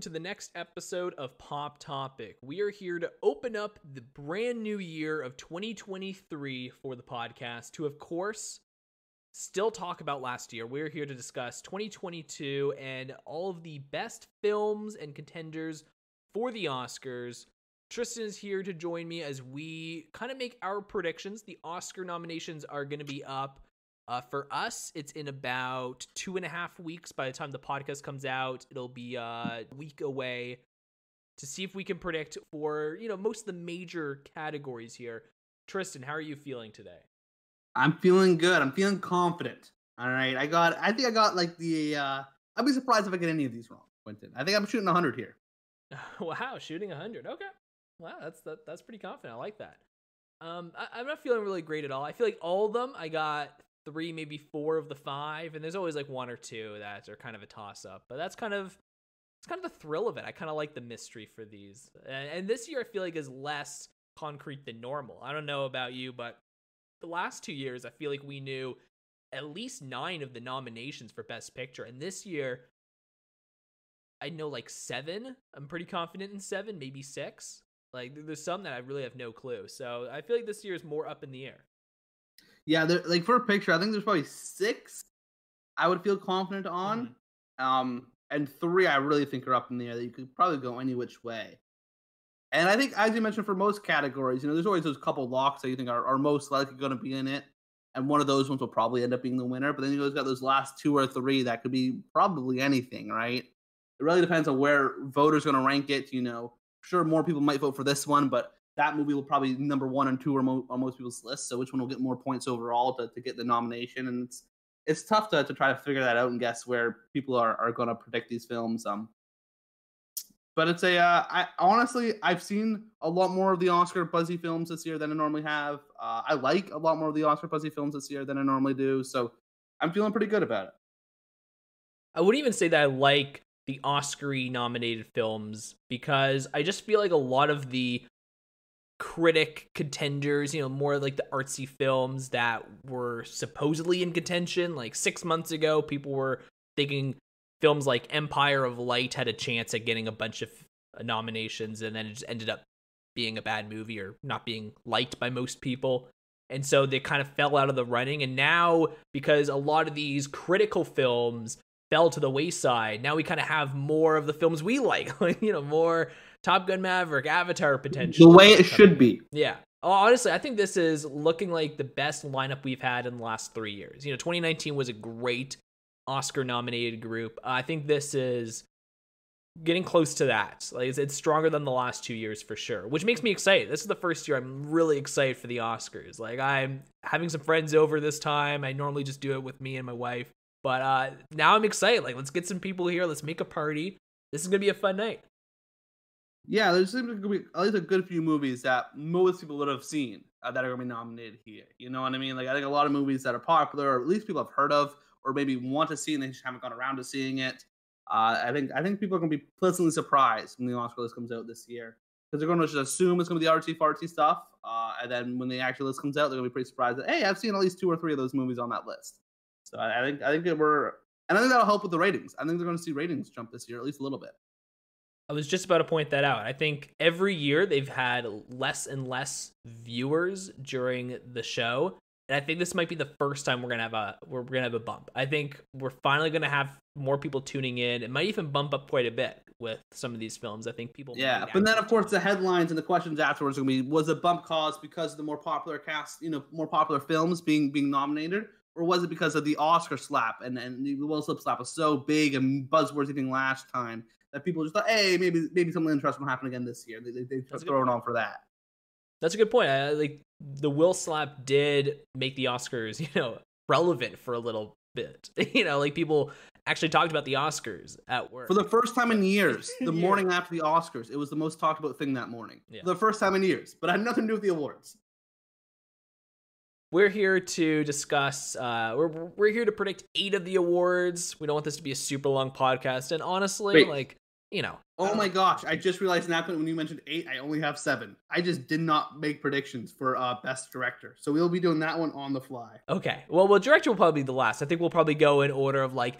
to the next episode of Pop Topic. We are here to open up the brand new year of 2023 for the podcast to, of course, still talk about last year. We're here to discuss 2022 and all of the best films and contenders for the Oscars. Tristan is here to join me as we kind of make our predictions. The Oscar nominations are going to be up. Uh, for us, it's in about two and a half weeks. By the time the podcast comes out, it'll be uh, a week away to see if we can predict for you know most of the major categories here. Tristan, how are you feeling today? I'm feeling good. I'm feeling confident. All right, I got. I think I got like the. uh I'd be surprised if I get any of these wrong, Quentin. I think I'm shooting 100 here. wow, shooting 100. Okay, wow, that's that, that's pretty confident. I like that. Um, I, I'm not feeling really great at all. I feel like all of them I got three, maybe four of the five, and there's always like one or two that are kind of a toss up. But that's kind of it's kind of the thrill of it. I kind of like the mystery for these, and, and this year I feel like is less concrete than normal. I don't know about you, but the last two years I feel like we knew at least nine of the nominations for Best Picture, and this year I know like seven. I'm pretty confident in seven, maybe six. Like there's some that I really have no clue. So I feel like this year is more up in the air. Yeah, like for a picture, I think there's probably six I would feel confident on. Mm-hmm. Um, and three I really think are up in the air that you could probably go any which way. And I think, as you mentioned, for most categories, you know, there's always those couple locks that you think are, are most likely going to be in it. And one of those ones will probably end up being the winner. But then you always got those last two or three that could be probably anything, right? It really depends on where voters going to rank it. You know, sure, more people might vote for this one, but that movie will probably be number one and two mo- on most people's lists. So which one will get more points overall to, to get the nomination? And it's it's tough to, to try to figure that out and guess where people are, are going to predict these films. Um, but it's a uh, I honestly I've seen a lot more of the Oscar buzzy films this year than I normally have. Uh, I like a lot more of the Oscar buzzy films this year than I normally do. So I'm feeling pretty good about it. I wouldn't even say that I like the Oscar nominated films because I just feel like a lot of the critic contenders, you know, more like the artsy films that were supposedly in contention. Like six months ago, people were thinking films like Empire of Light had a chance at getting a bunch of nominations, and then it just ended up being a bad movie or not being liked by most people. And so they kind of fell out of the running. And now, because a lot of these critical films fell to the wayside, now we kind of have more of the films we like, you know, more Top Gun Maverick, Avatar potential. The way it should be. Yeah. Honestly, I think this is looking like the best lineup we've had in the last three years. You know, 2019 was a great Oscar nominated group. I think this is getting close to that. Like it's, stronger than the last two years for sure, which makes me excited. This is the first year I'm really excited for the Oscars. Like I'm having some friends over this time. I normally just do it with me and my wife, but uh, now I'm excited. Like let's get some people here. Let's make a party. This is gonna be a fun night. Yeah, there's going to be at least a good few movies that most people would have seen uh, that are going to be nominated here. You know what I mean? Like I think a lot of movies that are popular, or at least people have heard of, or maybe want to see and they just haven't gone around to seeing it. Uh, I think I think people are going to be pleasantly surprised when the Oscar list comes out this year because they're going to just assume it's going to be the artsy fartsy stuff, uh, and then when the actual list comes out, they're going to be pretty surprised that hey, I've seen at least two or three of those movies on that list. So I, I think I think we're and I think that'll help with the ratings. I think they're going to see ratings jump this year at least a little bit. I was just about to point that out. I think every year they've had less and less viewers during the show. And I think this might be the first time we're gonna have a we're gonna have a bump. I think we're finally gonna have more people tuning in. It might even bump up quite a bit with some of these films. I think people. Yeah, but then of course the headlines and the questions afterwards are gonna be: Was a bump caused because of the more popular cast, you know, more popular films being being nominated, or was it because of the Oscar slap and and the Will Smith slap was so big and buzzworthy even last time that people just thought, hey, maybe maybe something interesting will happen again this year. They they, they just throw it on for that. That's a good point. I, like the Will slap did make the Oscars, you know, relevant for a little bit. you know, like people actually talked about the Oscars at work for the first time in years. The morning after the Oscars, it was the most talked about thing that morning. Yeah. For the first time in years, but it had nothing to do with the awards. We're here to discuss. Uh, we're we're here to predict eight of the awards. We don't want this to be a super long podcast, and honestly, Wait. like you know. Oh my gosh! I just realized now that when you mentioned eight, I only have seven. I just did not make predictions for uh, best director, so we'll be doing that one on the fly. Okay. Well, well, director will probably be the last. I think we'll probably go in order of like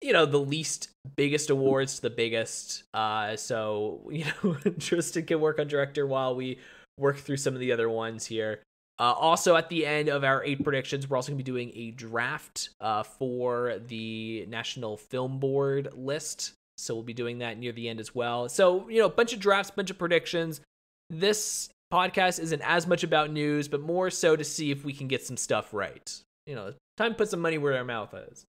you know the least biggest awards to the biggest. Uh, so you know Tristan can work on director while we work through some of the other ones here. Uh, also, at the end of our eight predictions, we're also going to be doing a draft uh, for the National Film Board list. So we'll be doing that near the end as well. So, you know, a bunch of drafts, bunch of predictions. This podcast isn't as much about news, but more so to see if we can get some stuff right. You know, time to put some money where our mouth is.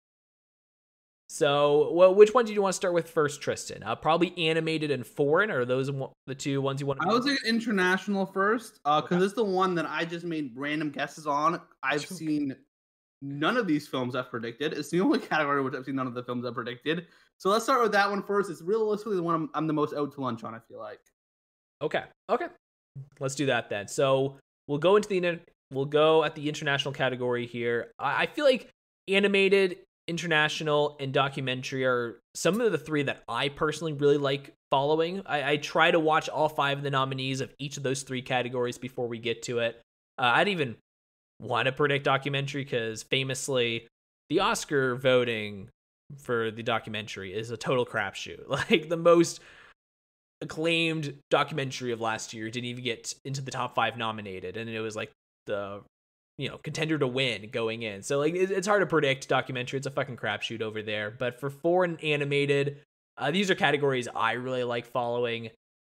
So, well, which one do you want to start with first, Tristan? Uh, probably animated and foreign, or those the two ones you want? to I would say international first, because uh, okay. it's the one that I just made random guesses on. I've seen none of these films I've predicted. It's the only category which I've seen none of the films I've predicted. So let's start with that one first. It's realistically the one I'm, I'm the most out to lunch on. I feel like. Okay. Okay. Let's do that then. So we'll go into the we'll go at the international category here. I, I feel like animated international and documentary are some of the three that I personally really like following. I, I, try to watch all five of the nominees of each of those three categories before we get to it. Uh, I'd even want to predict documentary because famously, the Oscar voting for the documentary is a total crapshoot. Like the most acclaimed documentary of last year didn't even get into the top five nominated, and it was like the you know contender to win going in. So like it's hard to predict documentary. It's a fucking crapshoot over there. But for foreign animated, uh, these are categories I really like following.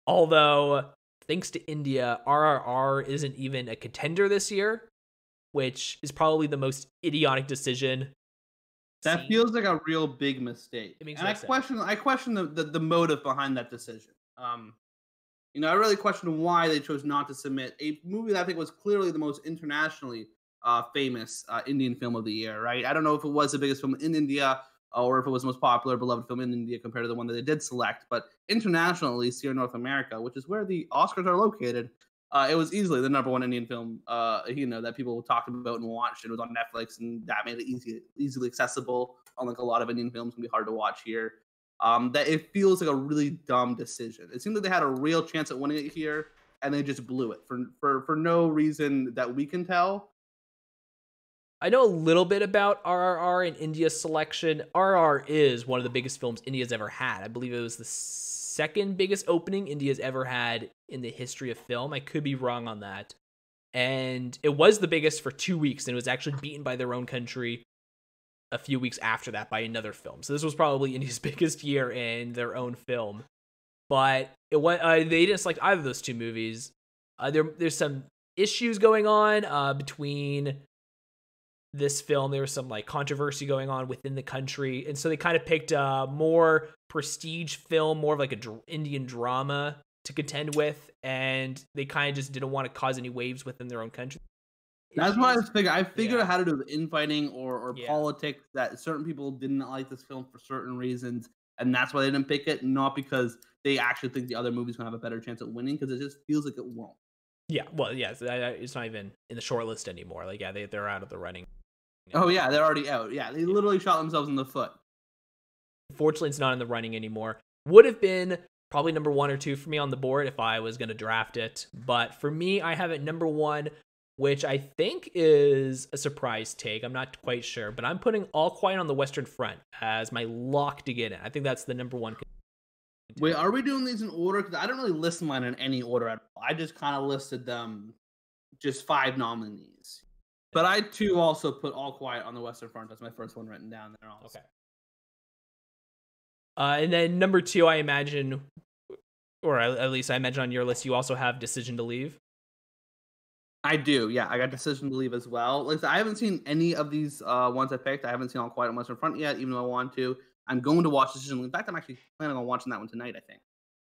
Although thanks to India, RRR isn't even a contender this year, which is probably the most idiotic decision. That feels like a real big mistake. and I sense. question I question the, the, the motive behind that decision. Um, you know, I really question why they chose not to submit a movie that I think was clearly the most internationally uh, famous uh, Indian film of the year, right? I don't know if it was the biggest film in India or if it was the most popular, beloved film in India compared to the one that they did select, but internationally, here in North America, which is where the Oscars are located, uh, it was easily the number one Indian film, uh, you know, that people talked about and watched. It was on Netflix, and that made it easy, easily accessible. Unlike a lot of Indian films, can be hard to watch here um, that it feels like a really dumb decision. It seemed like they had a real chance at winning it here, and they just blew it for for for no reason that we can tell. I know a little bit about RRR and India's selection. RRR is one of the biggest films India's ever had. I believe it was the second biggest opening India's ever had in the history of film. I could be wrong on that. And it was the biggest for two weeks, and it was actually beaten by their own country a few weeks after that by another film. So this was probably India's biggest year in their own film. But it went. Uh, they didn't select either of those two movies. Uh, there, there's some issues going on uh, between this film. There was some like controversy going on within the country, and so they kind of picked a more prestige film, more of like a dr- Indian drama to contend with, and they kind of just didn't want to cause any waves within their own country. That's why I was figured. I figured yeah. out how to do with infighting or or yeah. politics that certain people didn't like this film for certain reasons, and that's why they didn't pick it. Not because they actually think the other movie's gonna have a better chance at winning, because it just feels like it won't. Yeah, well, yeah, it's not even in the short list anymore. Like, yeah, they they're out of the running. Oh yeah, they're already out. Yeah, they literally shot themselves in the foot. Fortunately, it's not in the running anymore. Would have been probably number one or two for me on the board if I was going to draft it. But for me, I have it number one which I think is a surprise take. I'm not quite sure, but I'm putting All Quiet on the Western Front as my lock to get in. I think that's the number one. Wait, are we doing these in order? Because I don't really list mine in any order at all. I just kind of listed them, just five nominees. But I too also put All Quiet on the Western Front. That's my first one written down there. Also. Okay. Uh, and then number two, I imagine, or at least I imagine on your list, you also have Decision to Leave. I do, yeah. I got Decision to Leave as well. Like I haven't seen any of these uh, ones I picked. I haven't seen All Quiet on Western Front yet, even though I want to. I'm going to watch Decision. In fact, I'm actually planning on watching that one tonight. I think.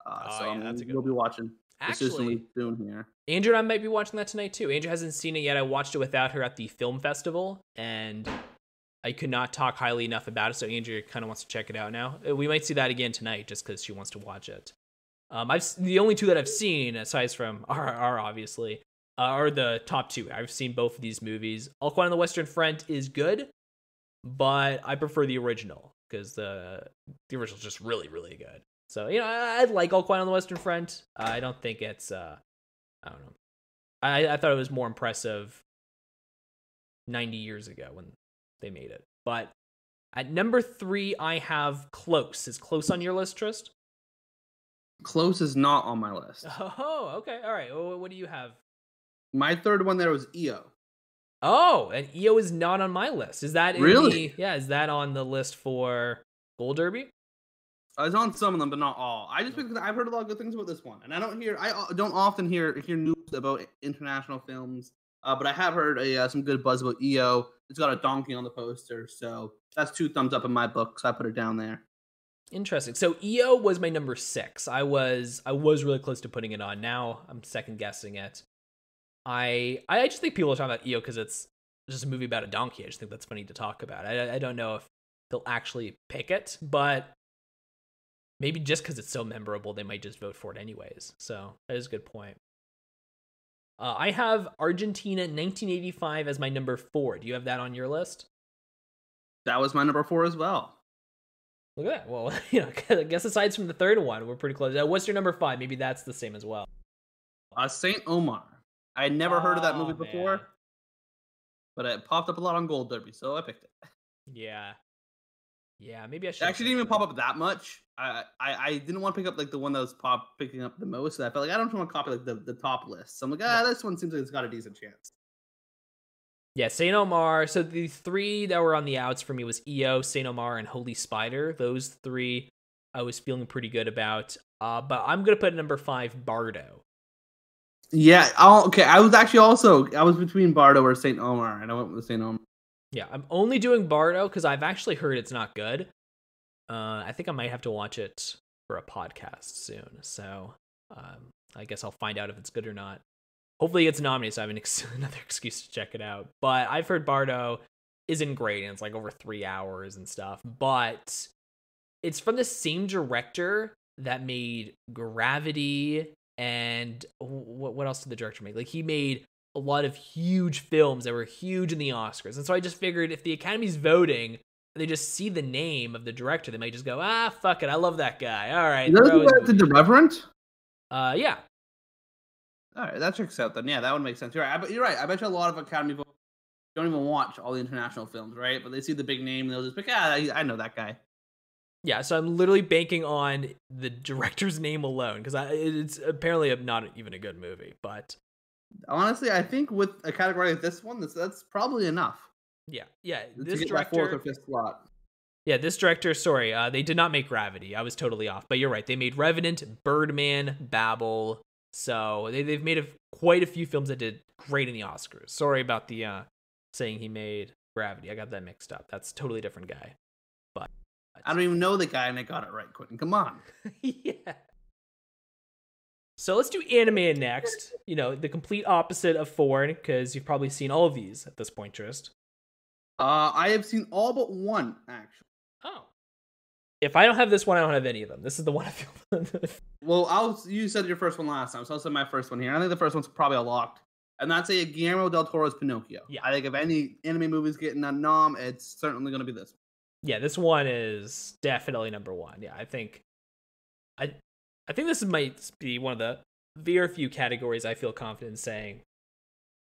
Uh, oh, so yeah, that's a good we'll one. be watching actually soon here. Andrew and I might be watching that tonight too. Andrew hasn't seen it yet. I watched it without her at the film festival, and I could not talk highly enough about it. So Andrew kind of wants to check it out now. Uh, we might see that again tonight, just because she wants to watch it. Um, I've the only two that I've seen, aside from RRR, obviously, uh, are the top two. I've seen both of these movies. All Quiet on the Western Front is good, but I prefer the original because the the original is just really really good. So you know I, I like All Quiet on the Western Front. Uh, I don't think it's uh I don't know. I I thought it was more impressive 90 years ago when they made it, but At number three, I have Close. Is Close on your list, Trist? Close is not on my list. Oh, okay. All right. Well, what do you have? My third one there was EO. Oh, and EO is not on my list. Is that in Really? The, yeah, is that on the list for Gold Derby? I was on some of them, but not all. I just because I've heard a lot of good things about this one, and I don't hear I uh, don't often hear hear news about international films. Uh, but I have heard a, uh, some good buzz about EO. It's got a donkey on the poster, so that's two thumbs up in my book. So I put it down there. Interesting. So EO was my number six. I was I was really close to putting it on. Now I'm second guessing it. I I just think people are talking about EO because it's just a movie about a donkey. I just think that's funny to talk about. I I don't know if they'll actually pick it, but maybe just because it's so memorable, they might just vote for it anyways. So that is a good point. Uh, I have Argentina 1985 as my number four. Do you have that on your list? That was my number four as well. Look at that. Well, you know, I guess aside from the third one, we're pretty close. Uh, what's your number five? Maybe that's the same as well. Uh, Saint Omer. I had never heard of that movie Oh, before, man. but it popped up a lot on Gold Derby, so I picked it. Yeah. Yeah, maybe I It should. actually didn't even pop up that much. I, I I didn't want to pick up like the one that was pop picking up the most. So I felt like I don't want to copy like the, the top list. So I'm like, ah, this one seems like it's got a decent chance. Yeah, Saint Omer. So the three that were on the outs for me was EO, Saint Omer, and Holy Spider. Those three I was feeling pretty good about. Uh, but I'm gonna put number five Bardo. Yeah. I'll, okay. I was actually also I was between Bardo or Saint Omer, and I went with Saint Omer. Yeah, I'm only doing Bardo because I've actually heard it's not good. Uh, I think I might have to watch it for a podcast soon. So um, I guess I'll find out if it's good or not. Hopefully, it's nominated, so I have an ex- another excuse to check it out. But I've heard Bardo isn't great, and it's like over three hours and stuff. But it's from the same director that made Gravity and what what else did the director make? Like he made a lot of huge films that were huge in the Oscars. And so I just figured if the Academy's voting and they just see the name of the director, they might just go, ah, fuck it, I love that guy. All right. Is that the his one that did the Revenant? Uh, yeah. All right, that checks out then. Yeah, that would make sense. You're right. I you're right. I bet you a lot of Academy voters don't even watch all the international films, right? But they see the big name and they'll just be like, ah, I, I know that guy. Yeah, so I'm literally banking on the director's name alone because it's apparently not even a good movie. But Honestly, I think with a category like this one, that's that's probably enough. yeah, yeah, this that fourth director, or fifth slot. yeah, this director. Sorry, uh, they did not make Gravity. I was totally off, but you're right. They made Revenant, Birdman, Babel. So they they've made a, quite a few films that did great in the Oscars. Sorry about the uh, saying he made Gravity. I got that mixed up. That's totally different guy. But I don't even know the guy, and I got it right, Quentin. Come on. yeah. So let's do anime next. You know, the complete opposite of foreign, because you've probably seen all of these at this point, Trist. Uh, I have seen all but one actually. Oh. If I don't have this one, I don't have any of them. This is the one I feel. Well, I'll you said your first one last time, so I'll say my first one here. I think the first one's probably a locked, and that's a Guillermo del Toro's Pinocchio. Yeah. I think if any anime movie's getting a nom, it's certainly going to be this. one. yeah, this one is definitely number one. Yeah, I think, I, I think this might be one of the very few categories I feel confident in saying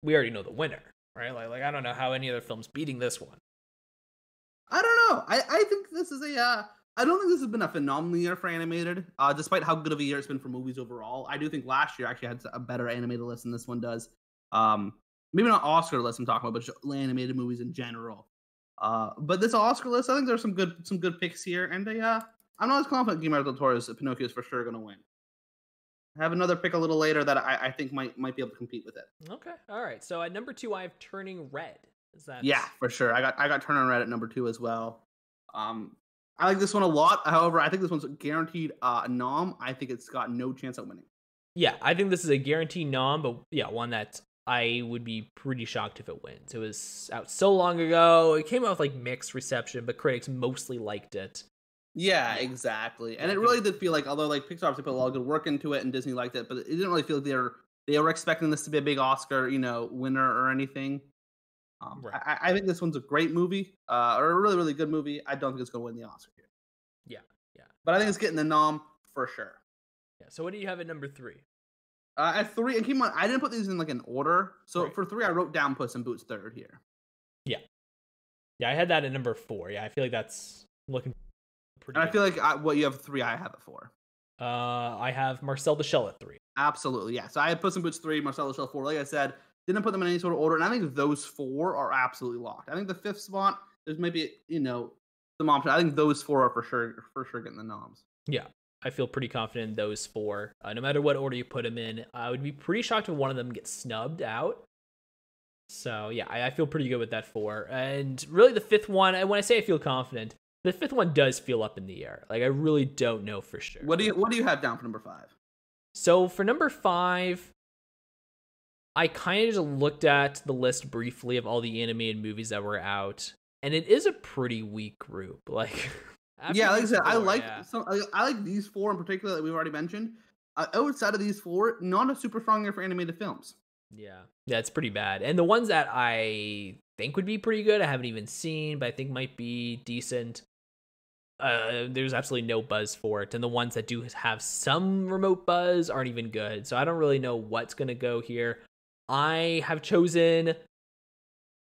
we already know the winner, right? Like, like I don't know how any other film's beating this one. I don't know. I, I think this is a. Uh, I don't think this has been a phenomenal year for animated, uh, despite how good of a year it's been for movies overall. I do think last year actually had a better animated list than this one does. Um, maybe not Oscar list I'm talking about, but just animated movies in general. Uh, but this Oscar list, I think there's some good some good picks here, and uh, yeah, I'm not as confident Guillermo del Toro's Pinocchio is for sure going to win. I have another pick a little later that I, I think might might be able to compete with it. Okay, all right. So at number two, I have Turning Red. Is that Yeah, for sure. I got I got Turning Red at number two as well. Um, I like this one a lot. However, I think this one's a guaranteed uh, nom. I think it's got no chance at winning. Yeah, I think this is a guaranteed nom, but yeah, one that I would be pretty shocked if it wins. It was out so long ago. It came out with like mixed reception, but critics mostly liked it. Yeah, Yeah. exactly. And it really did feel like, although like Pixar obviously put a lot of good work into it, and Disney liked it, but it didn't really feel like they were they were expecting this to be a big Oscar, you know, winner or anything. Um, Right. I, I think this one's a great movie, uh, or a really really good movie. I don't think it's going to win the Oscar here, Yeah, yeah, but I think it's getting the nom for sure. yeah. So what do you have at number three? Uh, at three, and keep in mind, I didn't put these in like an order. So Right. for three, I wrote down Puss in Boots third here. Yeah. Yeah, I had that at number four. Yeah, I feel like that's looking pretty. And I feel like I, what you have three, I have it four. uh, I have Marcel the Shell at three. Absolutely, yeah. So I had Puss in Boots three, Marcel the Shell four. Like I said, didn't put them in any sort of order, and I think those four are absolutely locked. I think the fifth spot, there's maybe you know some option. I think those four are for sure for sure getting the noms. Yeah, I feel pretty confident in those four. Uh, no matter what order you put them in, I would be pretty shocked if one of them gets snubbed out. So yeah, I, I feel pretty good with that four. And really, the fifth one, and when I say I feel confident, the fifth one does feel up in the air. Like I really don't know for sure. What do you what do you have down for number five? So for number five, I kind of just looked at the list briefly of all the animated movies that were out, and it is a pretty weak group. Like, yeah, like I said, I like yeah. some. I, I like these four in particular that we've already mentioned. Uh, outside of these four, not a super strong year for animated films. Yeah, yeah, it's pretty bad. And the ones that I think would be pretty good, I haven't even seen, but I think might be decent. Uh, there's absolutely no buzz for it, and the ones that do have some remote buzz aren't even good. So I don't really know what's gonna go here. I have chosen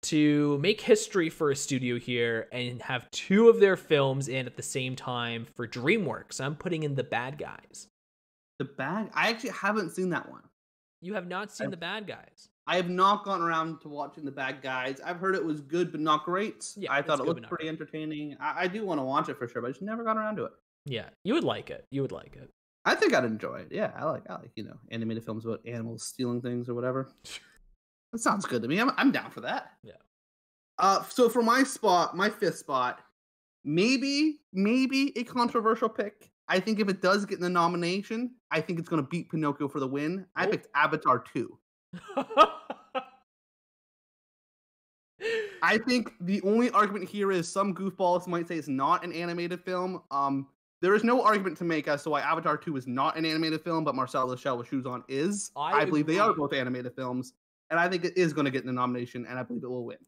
to make history for a studio here and have two of their films in at the same time for DreamWorks. I'm putting in the bad guys. The bad. I actually haven't seen that one. You have not seen I've- the bad guys. I have not gone around to watching the bad guys. I've heard it was good, but not great. Yeah, I thought it looked pretty great. entertaining. I, I do want to watch it for sure, but I just never got around to it. Yeah, you would like it. You would like it. I think I'd enjoy it. Yeah, I like I like you know animated films about animals stealing things or whatever. That sounds good to me. I'm I'm down for that. Yeah. Uh, so for my spot, my fifth spot, maybe maybe a controversial pick. I think if it does get in the nomination, I think it's going to beat Pinocchio for the win. I Oh. picked Avatar two. I think the only argument here is some goofballs might say it's not an animated film. Um, there is no argument to make as to why Avatar 2 is not an animated film, but Marcel the Shell with Shoes On is. I I, believe they are both animated films, and I think it is going to get the nomination, and I believe it will win.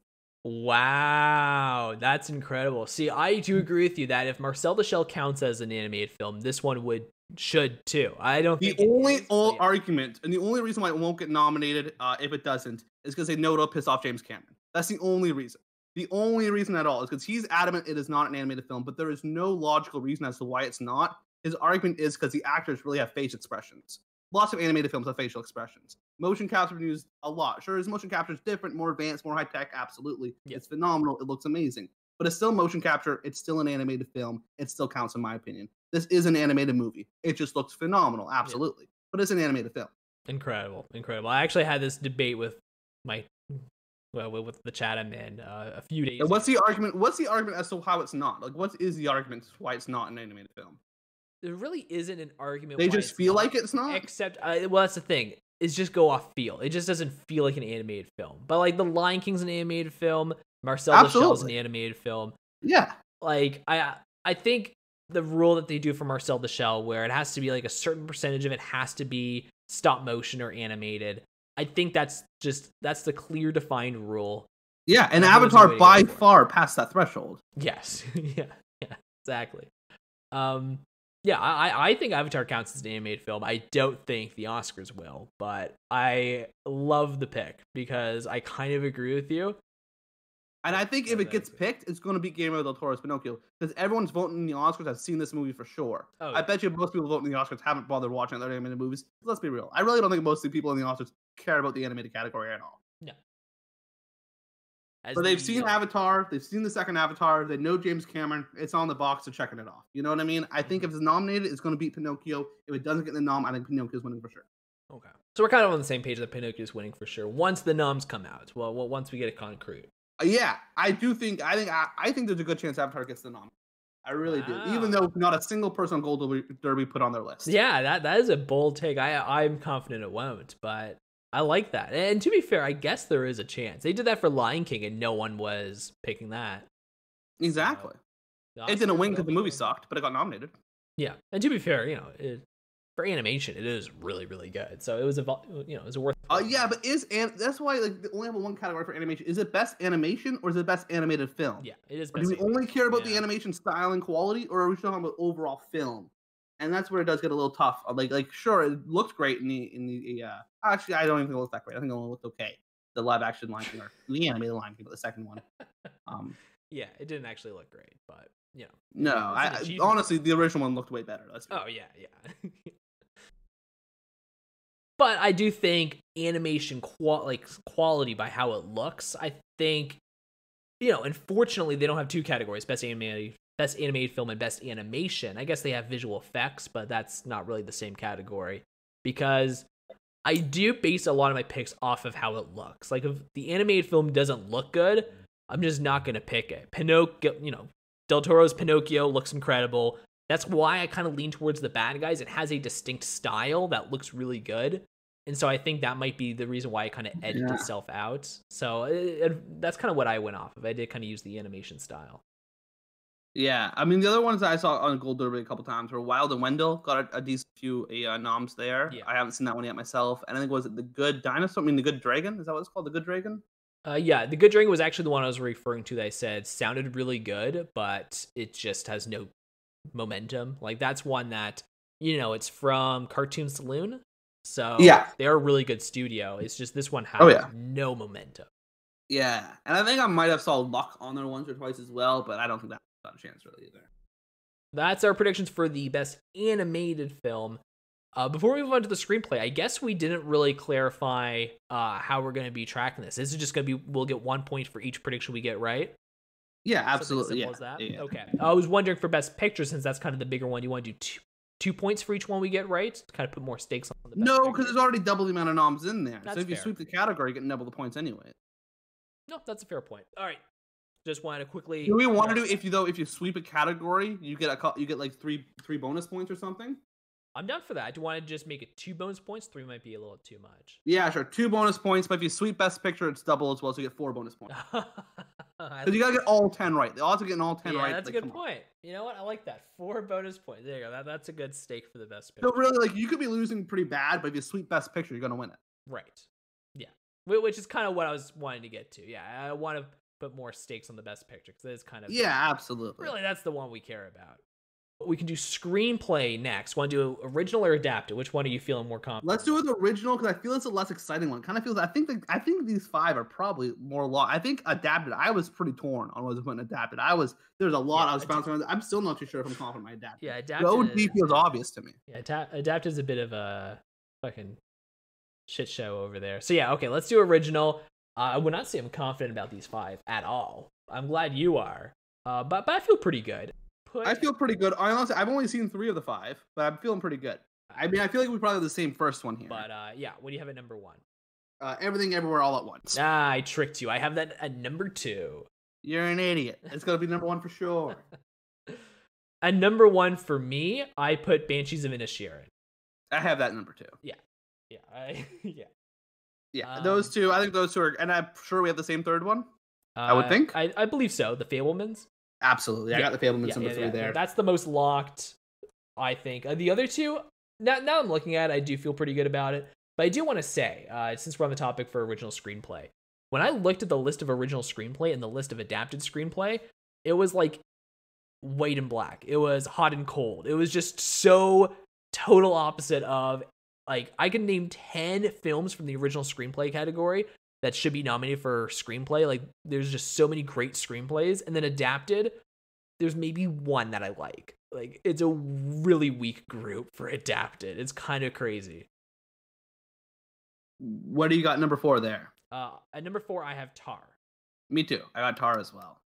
wow, that's incredible. See, I do agree with you that if Marcel the Shell counts as an animated film, this one would should too. I don't The only is, but o- yeah. argument, and the only reason why it won't get nominated, uh, if it doesn't, is because they know it'll piss off James Cameron. That's the only reason. The only reason at all is because he's adamant it is not an animated film, but there is no logical reason as to why it's not. His argument is because the actors really have face expressions. Lots of animated films have facial expressions. Motion capture used a lot. Sure, his motion capture is different, more advanced, more high tech. Absolutely, Yeah. it's phenomenal. It looks amazing, but it's still motion capture. It's still an animated film. It still counts in my opinion. This is an animated movie. It just looks phenomenal, absolutely, but it's an animated film. incredible, incredible. I actually had this debate with my well with- with the chat I'm in uh, a few days. And what's ago. the argument? What's the argument as to how it's not? Like, what is the argument why it's not an animated film? There really isn't an argument. They just it's feel not. like it's not. Except, uh, well, that's the thing. Is just go off feel. It just doesn't feel like an animated film. But like the Lion King's an animated film. Marcel the Shell's an animated film. yeah, Like I, I think the rule that they do for Marcel the Shell, where it has to be like a certain percentage of it has to be stop motion or animated. I think that's just that's the clear defined rule. yeah, and I think there's a way Avatar by far passed that threshold. Yes. yeah. Yeah. Exactly. Um. Yeah. I- I think Avatar counts as an animated film. I don't think the Oscars will, but I love the pick because I kind of agree with you. And I think if Yeah, it gets picked, it's going to be Guillermo del Toro's Pinocchio because everyone's voting in the Oscars has seen this movie for sure. Oh, I bet you most people voting in the Oscars haven't bothered watching other animated movies. Let's be real. I really don't think most of the people in the Oscars care about the animated category at all. as But they've the, seen uh, Avatar, they've seen the second Avatar, they know James Cameron. It's on the box, they're checking it off. You know what I mean? I think if it's nominated, it's going to beat Pinocchio. If it doesn't get the nom, I think Pinocchio's winning for sure. Okay. So we're kind of on the same page that Pinocchio's winning for sure. Once the noms come out, well, well once we get it concrete. Yeah, I do think I think I, I think there's a good chance Avatar gets the nom. I really do, even though not a single person on Gold Derby, put on their list. Yeah, that that is a bold take. I I'm confident it won't, but I like that. And to be fair, I guess there is a chance. They did that for Lion King, and no one was picking that. exactly. The It didn't win because the movie sucked, but it got nominated. Yeah, and to be fair, you know, it, for animation, it is really really good. So it was a you know it was a worth. Uh, yeah, but is and that's why like they only have one category for animation. Is it best animation or is it best animated film? yeah, it is. Do we only care about the animation style and quality, or are we talking about overall film? And that's where it does get a little tough. Like, like sure, it looked great in the in the uh. Actually, I don't even think it looked that great. I think it only looked okay. The live action Lion King or the animated Lion King, but the second one. Um, yeah, it didn't actually look great, but you know. No, I, honestly, the original one looked way better. Let's oh yeah, yeah. but I do think animation qual like quality by how it looks. I think, you know, unfortunately, they don't have two categories: best animated, best animated film, and best animation. I guess they have visual effects, but that's not really the same category because I do base a lot of my picks off of how it looks. Like if the animated film doesn't look good, I'm just not gonna pick it. Pinocchio, you know, Del Toro's Pinocchio looks incredible. That's why I kind of lean towards the bad guys. It has a distinct style that looks really good. And so I think that might be the reason why it kind of edged yeah. itself out. So it, it, that's kind of what I went off of. I did kind of use the animation style. Yeah, I mean the other ones I saw on Gold Derby a couple times were Wild and Wendell got a, a decent few uh, noms there. Yeah. I haven't seen that one yet myself. And I think was it the Good Dinosaur? I mean the Good Dragon? Is that what it's called? The Good Dragon? Uh, yeah, the Good Dragon was actually the one I was referring to. That I said sounded really good, but it just has no momentum. Like that's one that you know it's from Cartoon Saloon, so yeah, they're a really good studio. It's just this one has oh, yeah. no momentum. Yeah, and I think I might have saw luck on there once or twice as well, but I don't think that got a chance really either. That's our predictions for the best animated film. Uh, before we move on to the screenplay, I guess we didn't really clarify uh, how we're going to be tracking this. This is just going to be we'll get one point for each prediction we get right. Yeah, absolutely. Yeah. yeah. Okay. I was wondering for best picture since that's kind of the bigger one. You want to do two, two points for each one we get right to kind of put more stakes on the. no, because there's already double the amount of noms in there. That's so if fair. you sweep the category, you get double the points anyway. No, that's a fair point. All right. Just wanted to quickly. Do we want to do if you though if you sweep a category, you get a you get like three three bonus points or something? I'm down for that. Do you want to just make it two bonus points? Three might be a little too much. Yeah, sure. Two bonus points, but if you sweep best picture, it's double as well, so you get four bonus points. Because you gotta get all ten right. They also get all ten yeah, right. that's like, a good point. On. You know what? I like that. Four bonus points. There you go. That, that's a good stake for the best picture. So really, like you could be losing pretty bad, but if you sweep best picture, you're gonna win it. Right. Yeah. Which is kind of what I was wanting to get to. Yeah, I want to put more stakes on the best picture because it is kind of yeah, absolutely. Really, that's the one we care about. We can do screenplay next. Want to do original or adapted? Which one are you feeling more confident? Let's do it the original because I feel it's a less exciting one. Kind of feels. I think the, I think these five are probably more long. I think adapted. I was pretty torn on whether to put in adapted. I was there's a lot yeah, I was bouncing around. I'm still not too sure if I'm confident my adapted. Yeah, adapted. The OD feels obvious to me. Yeah, adapted is a bit of a fucking shit show over there. So yeah, okay, let's do original. Uh, I would not say I'm confident about these five at all. I'm glad you are, uh, but but I feel pretty good put. I feel pretty good. I honestly, I've only seen three of the five, but I'm feeling pretty good. I mean, I feel like we probably have the same first one here. But uh, yeah, what do you have at number one? Uh, everything, everywhere, all at once. Ah, I tricked you. I have that at number two. You're an idiot. It's gonna be number one for sure. at number one for me, I put Banshees of Inisherin. I have that number two. Yeah, yeah, I, yeah. Yeah, um, those two. I think those two are, and I'm sure we have the same third one. Uh, I would think. I, I believe so. The Fabelmans. Absolutely, I got the Fabelmans yeah, number yeah, three there. That's the most locked, I think. Uh, the other two, now, now I'm looking at, it, I do feel pretty good about it. But I do want to say, uh, since we're on the topic for original screenplay, when I looked at the list of original screenplay and the list of adapted screenplay, it was like white and black. It was hot and cold. It was just so total opposite of like I can name 10 films from the original screenplay category that should be nominated for screenplay. Like there's just so many great screenplays, and then adapted, there's maybe one that I like. Like it's a really weak group for adapted. It's kind of crazy. What do you got number four there? Uh, at number four, I have Tar. Me too. I got Tar as well.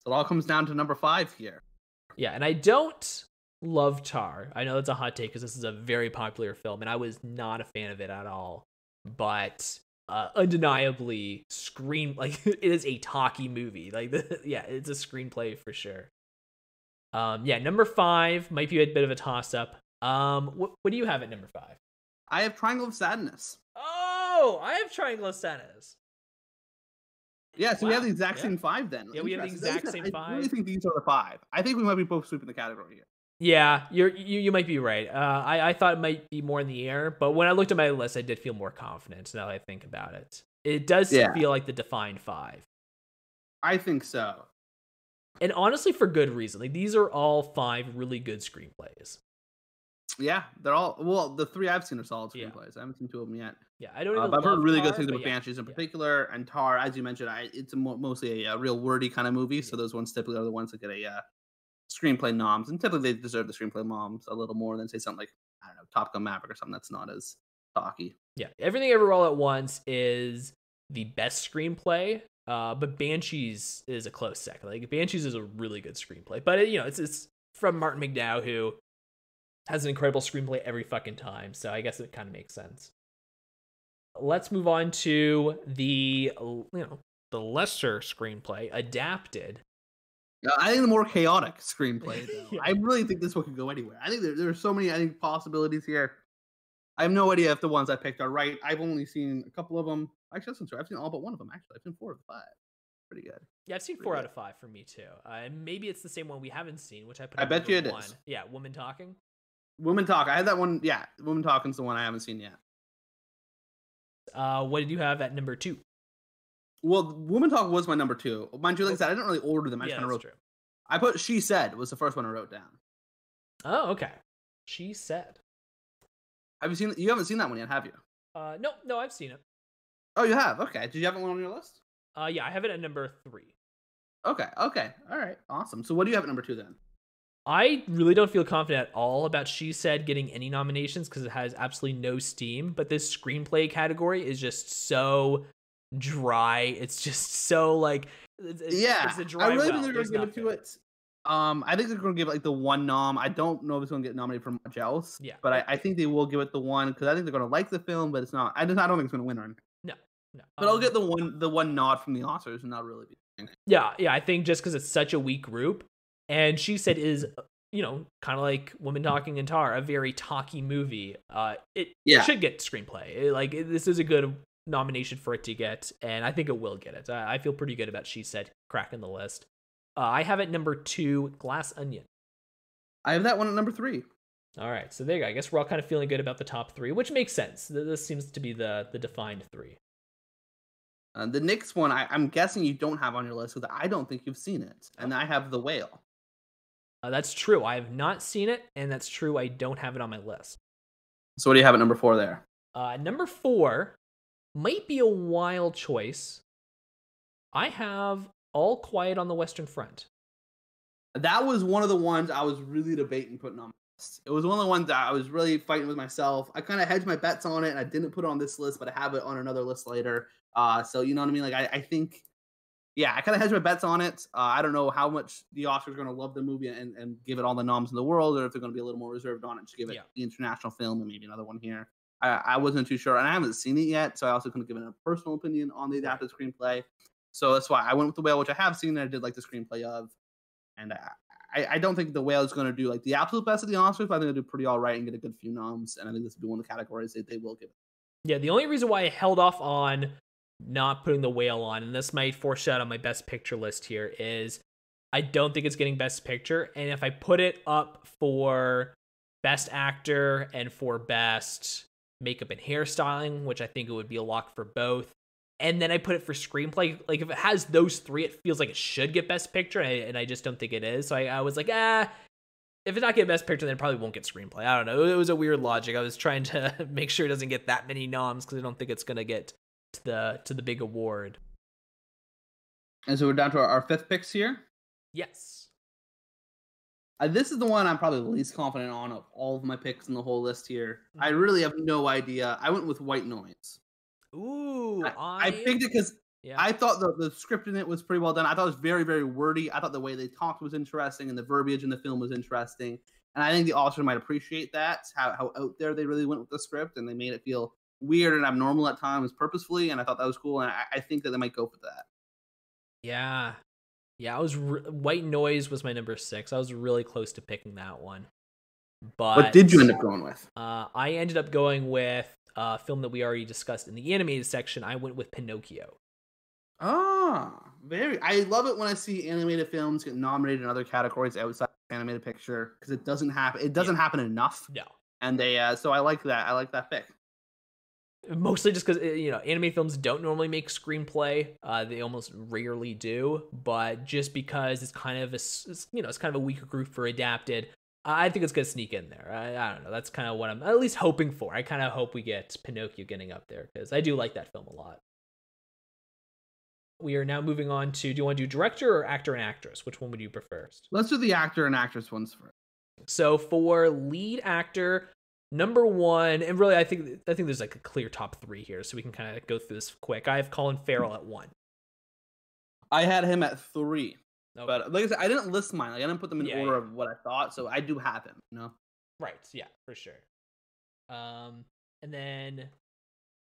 So it all comes down to number five here. Yeah, and I don't love Tar. I know that's a hot take because this is a very popular film, and I was not a fan of it at all. But uh, undeniably screen like it is a talky movie. Like the, yeah, it's a screenplay for sure. Um, yeah, number five might be a bit of a toss up. Um, what, what do you have at number five? I have Triangle of Sadness. Oh, I have Triangle of Sadness. Yeah, so wow. we have the exact yeah. same five then. Yeah, we have the exact same five. I really think these are the five. I think we might be both sweeping the category here. Yeah, you're you, you might be right. Uh, I I thought it might be more in the air, but when I looked at my list, I did feel more confident. Now that I think about it, it does yeah. feel like the defined five. I think so, and honestly, for good reason. Like these are all five really good screenplays. Yeah, they're all well. The three I've seen are solid Yeah. screenplays. I haven't seen two of them yet. Yeah, I don't. Uh, but I've heard really good things about yeah. Banshees in yeah. particular, and Tar, as you mentioned, I, it's a mo- mostly a, uh real wordy kind of movie. So those ones typically are the ones that get a uh, screenplay noms, and typically they deserve the screenplay noms a little more than say something like I don't know Top Gun Maverick or something that's not as talky. Yeah, everything ever all at once is the best screenplay. Uh, but Banshees is a close second. Like Banshees is a really good screenplay, but it, you know it's it's from Martin McDonagh who has an incredible screenplay every fucking time. So I guess it kind of makes sense. Let's move on to the you know the lesser screenplay adapted. Uh, I think the more chaotic screenplay. Though. Yeah. I really think this one could go anywhere. I think there, there are so many I think possibilities here. I have no idea if the ones I picked are right. I've only seen a couple of them. Actually, that's not true. I've seen all but one of them. Actually, I've seen four of the five. Pretty good. Yeah, I've seen Pretty four out of five for me too. Uh, and maybe it's the same one we haven't seen, which I put. I bet you it one. is. Yeah, woman talking. Women Talk. I had that one. Yeah, Women Talking's the one I haven't seen yet. Uh, what did you have at number two? Well, Woman Talk was my number two. Mind you, like I said, I didn't really order them. I yeah, just kind of wrote. true. I put She Said was the first one I wrote down. Oh, okay. She said. Have you seen? You haven't seen that one yet, have you? Uh, no, no, I've seen it. Oh, you have. Okay. Did you have it one on your list? Uh, yeah, I have it at number three. Okay. Okay. All right. Awesome. So, what do you have at number two then? I really don't feel confident at all about She Said getting any nominations because it has absolutely no steam. But this screenplay category is just so dry. It's just so like, it's, yeah, it's a dry I really well. think they're There's to give it to it. Um, I think they're going to give it like the one nom. I don't know if it's going to get nominated for much else. Yeah. but I, I think they will give it the one because I think they're going to like the film, but it's not. I just I don't think it's going to win or anything. No, But I'll um, get the one the one nod from the Oscars and not really be. Yeah, yeah, I think just because it's such a weak group, and she said is you know kind of like Women Talking and Tar, a very talky movie. Uh, it Yeah. should get screenplay. It- like it- this is a good nomination for it to get, and I think it will get it. I, I feel pretty good about She Said cracking the list. Uh, I have it number two, Glass Onion. I have that one at number three. All right, so there you go. I guess we're all kind of feeling good about the top three, which makes sense. This seems to be the the defined three. Uh, the next one, I, I'm guessing you don't have on your list because I don't think you've seen it, and I have the whale. Uh, that's true. I have not seen it, and that's true. I don't have it on my list. So what do you have at number four there? Uh, number four might be a wild choice. I have All Quiet on the Western Front. That was one of the ones I was really debating putting on my list. It was one of the ones that I was really fighting with myself. I kind of hedged my bets on it, and I didn't put it on this list, but I have it on another list later. Uh, so you know what I mean? Like I, I think, yeah, I kind of hedged my bets on it. Uh, I don't know how much the Oscars are going to love the movie and, and give it all the noms in the world, or if they're going to be a little more reserved on it, to give it Yeah. the international film and maybe another one here. I, I wasn't too sure, and I haven't seen it yet, so I also couldn't give it a personal opinion on the adapted screenplay. So that's why I went with the whale, which I have seen and I did like the screenplay of. And I, I, I don't think the whale is going to do like the absolute best of the Oscars, but I think they'll do pretty all right and get a good few noms. And I think this will be one of the categories that they will give. Yeah, the only reason why I held off on not putting the whale on, and this might foreshadow my best picture list here, is I don't think it's getting best picture. And if I put it up for best actor and for best makeup and hairstyling, which I think it would be a lock for both, and then I put it for screenplay, like if it has those three, it feels like it should get best picture, and I, and I just don't think it is. So I, I was like, ah. If it's not getting best picture, then it probably won't get screenplay. I don't know. It was a weird logic. I was trying to make sure it doesn't get that many noms because I don't think it's gonna get to the to the big award. And so we're down to our, our fifth picks here. Yes. Uh, this is the one I'm probably the least confident on of all of my picks in the whole list here. I Mhm. really have no idea. I went with White Noise. Ooh, I, I picked it because Yeah. I thought the, the script in it was pretty well done. I thought it was very, very wordy. I thought the way they talked was interesting and the verbiage in the film was interesting. And I think the author might appreciate that, how, how out there they really went with the script and they made it feel weird and abnormal at times purposefully. And I thought that was cool. And I, I think that they might go for that. yeah. Yeah. I was re- White Noise was my number six. I was really close to picking that one. But what did you end up going with? Uh, I ended up going with a film that we already discussed in the animated section. I went with Pinocchio. Ah, very. I love it when I see animated films get nominated in other categories outside of animated picture because it doesn't happen. It doesn't happen enough. No. And they, uh, so I like that. I like that pick. Mostly just because you know anime films don't normally make screenplay uh, they almost rarely do but just because it's kind of a it's, you know it's kind of a weaker group for adapted I think it's gonna sneak in there. I, I don't know. That's kind of what I'm at least hoping for. I kind of hope we get Pinocchio getting up there because I do like that film a lot. We are now moving on to. Do you want to do director or actor and actress? Which one would you prefer? Let's do the actor and actress ones first. So for lead actor, number one, and really, I think I think there's like a clear top three here, so we can kind of go through this quick. I have Colin Farrell at one. I had him at three. Okay. But like I said, I didn't list mine. Like I didn't put them in yeah, order yeah. of what I thought, so I do have him. You know. Right. Yeah, for sure. Um, and then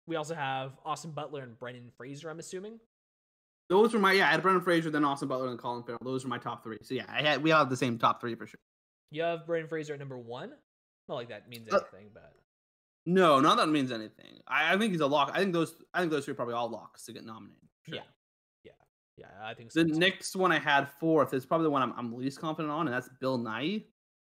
we also have Austin Butler and Brendan Fraser. I'm assuming. Those were my yeah. I had Brendan Fraser, then Austin Butler, and Colin Farrell. Those are my top three. So yeah, I had we all have the same top three for sure. You have Brendan Fraser at number one. Not like that means uh, anything, uh, but no, not that means anything. I, I, think he's a lock. I think those. I think those three are probably all locks to get nominated. Sure. Yeah, yeah, I think so. The next one I had fourth is probably the one I'm, I'm least confident on, and that's Bill Nighy.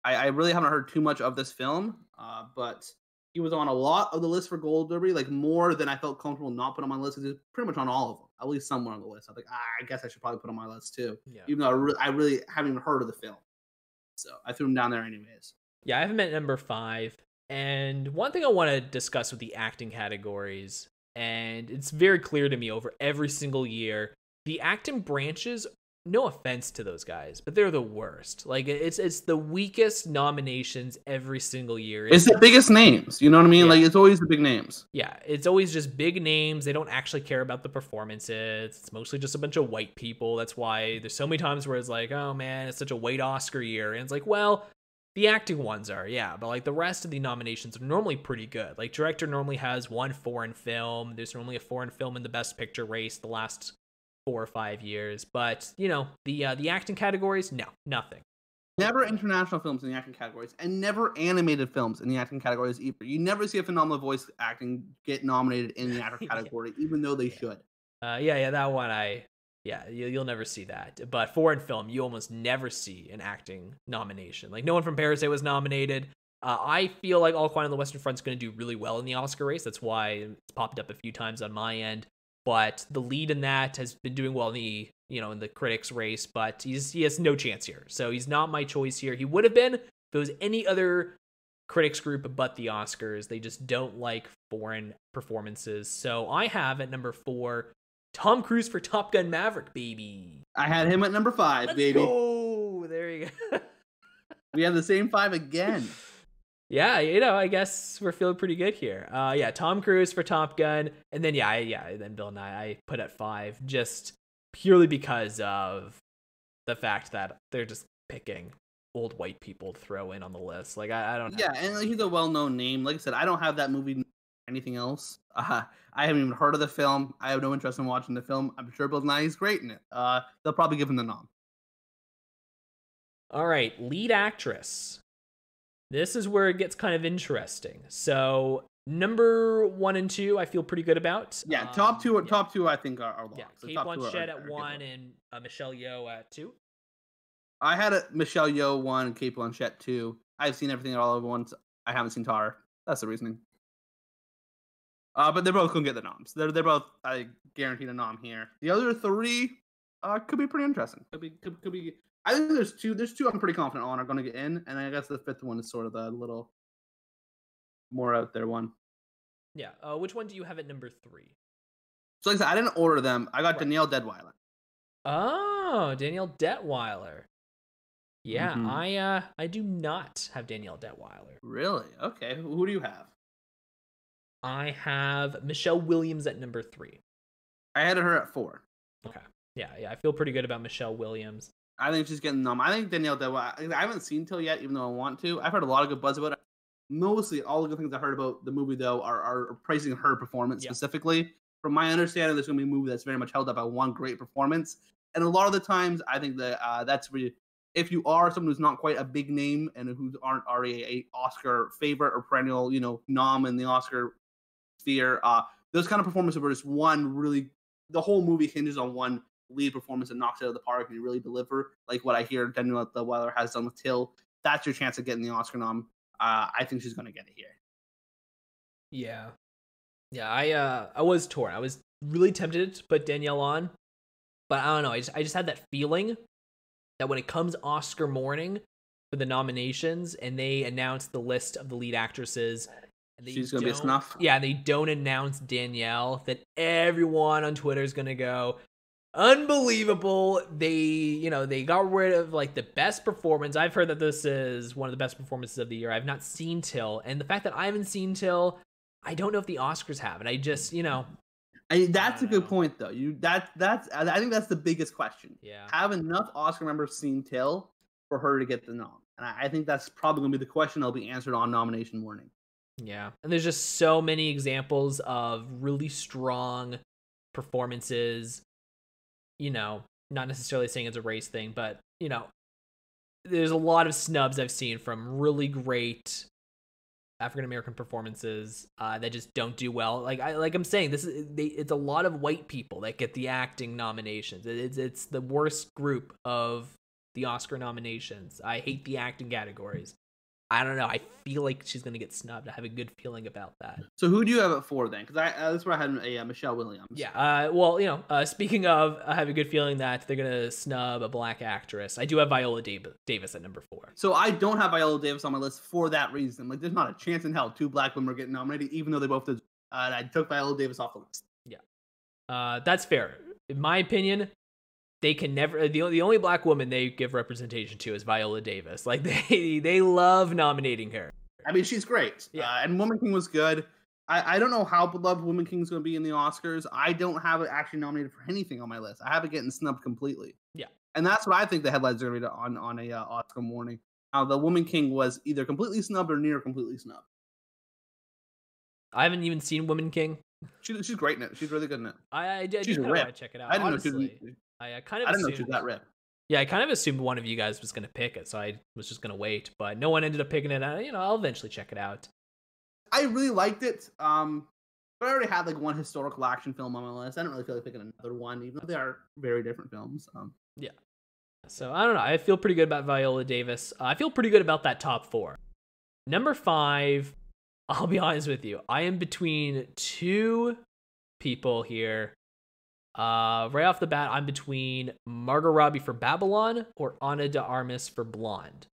I, I really haven't heard too much of this film, uh, but he was on a lot of the list for Gold Derby, like more than I felt comfortable not put on my list. He's pretty much on all of them, at least somewhere on the list. I think ah, I guess I should probably put on my list too, yeah. even though I, re- I really haven't even heard of the film. So I threw him down there anyways. Yeah, I have him at number five. And one thing I want to discuss with the acting categories, and it's very clear to me over every single year, the acting branches no offense to those guys, but they're the worst. Like it's it's the weakest nominations every single year. It's, it's the biggest names. You know what I mean? Yeah. Like it's always the big names. Yeah, it's always just big names. They don't actually care about the performances. It's mostly just a bunch of white people. That's why there's so many times where it's like, oh man, it's such a white Oscar year, and it's like, well. The acting ones are, yeah, but like the rest of the nominations are normally pretty good. Like director normally has one foreign film. There's normally a foreign film in the best picture race the last four or five years. But you know, the uh, the acting categories, no, nothing. Never international films in the acting categories, and never animated films in the acting categories either. You never see a phenomenal voice acting get nominated in the acting category, yeah. even though they yeah. should. Uh, yeah, yeah, that one I, yeah, you, you'll never see that. But foreign film, you almost never see an acting nomination. Like no one from Parasite was nominated. Uh, I feel like All Quiet on the Western Front is going to do really well in the Oscar race. That's why it's popped up a few times on my end but the lead in that has been doing well in the you know in the critics race but he's he has no chance here so he's not my choice here he would have been if it was any other critics group but the oscars they just don't like foreign performances so i have at number four tom cruise for top gun maverick baby i had him at number 5 Let's baby oh there you go we have the same five again yeah, you know, I guess we're feeling pretty good here. Uh, yeah, Tom Cruise for Top Gun, and then yeah, I, yeah, then Bill I I put at five, just purely because of the fact that they're just picking old white people to throw in on the list. Like I, I don't. Yeah, and like, he's a well-known name. Like I said, I don't have that movie. Anything else? Uh, I haven't even heard of the film. I have no interest in watching the film. I'm sure Bill Nighy's great in it. Uh, they'll probably give him the nom. All right, lead actress. This is where it gets kind of interesting. So number one and two, I feel pretty good about. Yeah, top two. Um, yeah. Top two, I think are, are. Yeah, Cate Blanchett at one and uh, Michelle Yeoh at two. I had a Michelle Yeoh one, Cate Blanchett two. I've seen everything all at once. I haven't seen Tar. That's the reasoning. Uh, but they're both gonna get the noms. They're they're both I guaranteed a nom here. The other three uh, could be pretty interesting. Could be could, could be I think there's two. There's two I'm pretty confident on are going to get in, and I guess the fifth one is sort of the little more out there one. Yeah. Uh, which one do you have at number three? So like I said, I didn't order them. I got right. Danielle Deadwyler. Oh, Danielle Deadwyler. Yeah, mm-hmm. I uh I do not have Danielle Deadwyler. Really? Okay. Who do you have? I have Michelle Williams at number three. I had her at four. Okay. Yeah, yeah. I feel pretty good about Michelle Williams. I think she's getting numb. I think Danielle Deadwyler. I haven't seen Till yet, even though I want to. I've heard a lot of good buzz about it. Mostly, all the good things I heard about the movie though are, are praising her performance specifically. From my understanding, there's going to be a movie that's very much held up by one great performance, and a lot of the times, I think that uh, that's really if you are someone who's not quite a big name and who aren't already a Oscar favorite or perennial, you know, nom in the Oscar sphere, uh, those kind of performances were just one really. The whole movie hinges on one lead performance and knocks it out of the park and you really deliver, like what I hear Danielle Deadwyler has done with Till, that's your chance of getting the Oscar nom. Uh, I think she's going to get it here. Yeah, yeah. I uh, I was torn. I was really tempted to put Danielle on, but I don't know. I just I just had that feeling that when it comes Oscar morning, for the nominations, and they announced the list of the lead actresses. She's gonna be a snuff. Yeah, they don't announce Danielle. That everyone on Twitter is gonna go unbelievable. They, you know, they got rid of like the best performance. I've heard that this is one of the best performances of the year. I've not seen Till, and the fact that I haven't seen Till, I don't know if the Oscars have, and I just, you know, I, that's a good know. point, though. You that that's I I think that's the biggest question. yeah. Have enough Oscar members seen Till for her to get the nom? And I, I think that's probably gonna be the question that'll be answered on nomination morning. Yeah. And there's just so many examples of really strong performances. You know, not necessarily saying it's a race thing, but, you know, there's a lot of snubs I've seen from really great African American performances uh, that just don't do well. Like I like I'm saying, this is they, it's a lot of white people that get the acting nominations. It- It's it's the worst group of the Oscar nominations. I hate the acting categories. I don't know. I feel like she's gonna get snubbed. I have a good feeling about that. So who do you have it for then? Because I uh, that's where I had a uh, Michelle Williams. Yeah. Uh, well, you know, uh, speaking of, I have a good feeling that they're gonna snub a black actress. I do have Viola Dav- Davis at number four. So I don't have Viola Davis on my list for that reason. Like, there's not a chance in hell two black women are getting nominated, even though they both did. Uh, I took Viola Davis off the list. Yeah. Uh, that's fair. In my opinion, they can never. The, the only black woman they give representation to is Viola Davis. Like they they love nominating her. I mean, she's great. Yeah. Uh, and Woman King was good. I, I don't know how beloved Woman King is going to be in the Oscars. I don't have it actually nominated for anything on my list. I have it getting snubbed completely. Yeah. And that's what I think the headlines are going to be on on a uh, Oscar morning. Uh, the Woman King was either completely snubbed or near completely snubbed. I haven't even seen Woman King. She, she's great in it. She's really good in it. I I, I do She's a kind of want rip. to check it out. I didn't honestly. know she was, I, I kind of I didn't know assumed, was that rip. Yeah, I kind of assumed one of you guys was gonna pick it, so I was just gonna wait. But no one ended up picking it. You know, I'll eventually check it out. I really liked it. Um, but I already had like one historical action film on my list. I don't really feel like picking another one, even though they are very different films. Um, yeah. So I don't know. I feel pretty good about Viola Davis. Uh, I feel pretty good about that top four. Number five, I'll be honest with you. I am between two people here. Uh, right off the bat, I'm between Margot Robbie for Babylon or Ana de Armas for Blonde.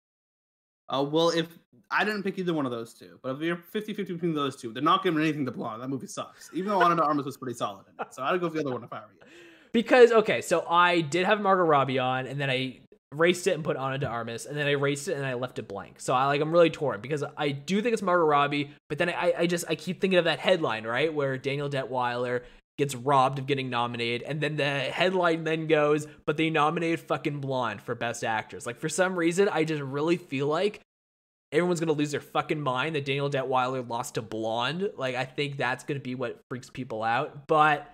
uh, well, if I didn't pick either one of those two, but if you're 50 50 between those two, they're not giving anything to Blonde. That movie sucks. Even though Ana de Armas was pretty solid in it. So I'd go for the other one if I were you. Because okay, so I did have Margot Robbie on, and then I erased it and put Ana de Armas, and then I erased it and I left it blank. So I like I'm really torn because I do think it's Margot Robbie, but then I I just I keep thinking of that headline right where Danielle Deadwyler gets robbed of getting nominated, and then the headline then goes, but they nominated fucking Blonde for Best Actress. Like for some reason, I just really feel like everyone's gonna lose their fucking mind that Danielle Deadwyler lost to Blonde. Like I think that's gonna be what freaks people out, but.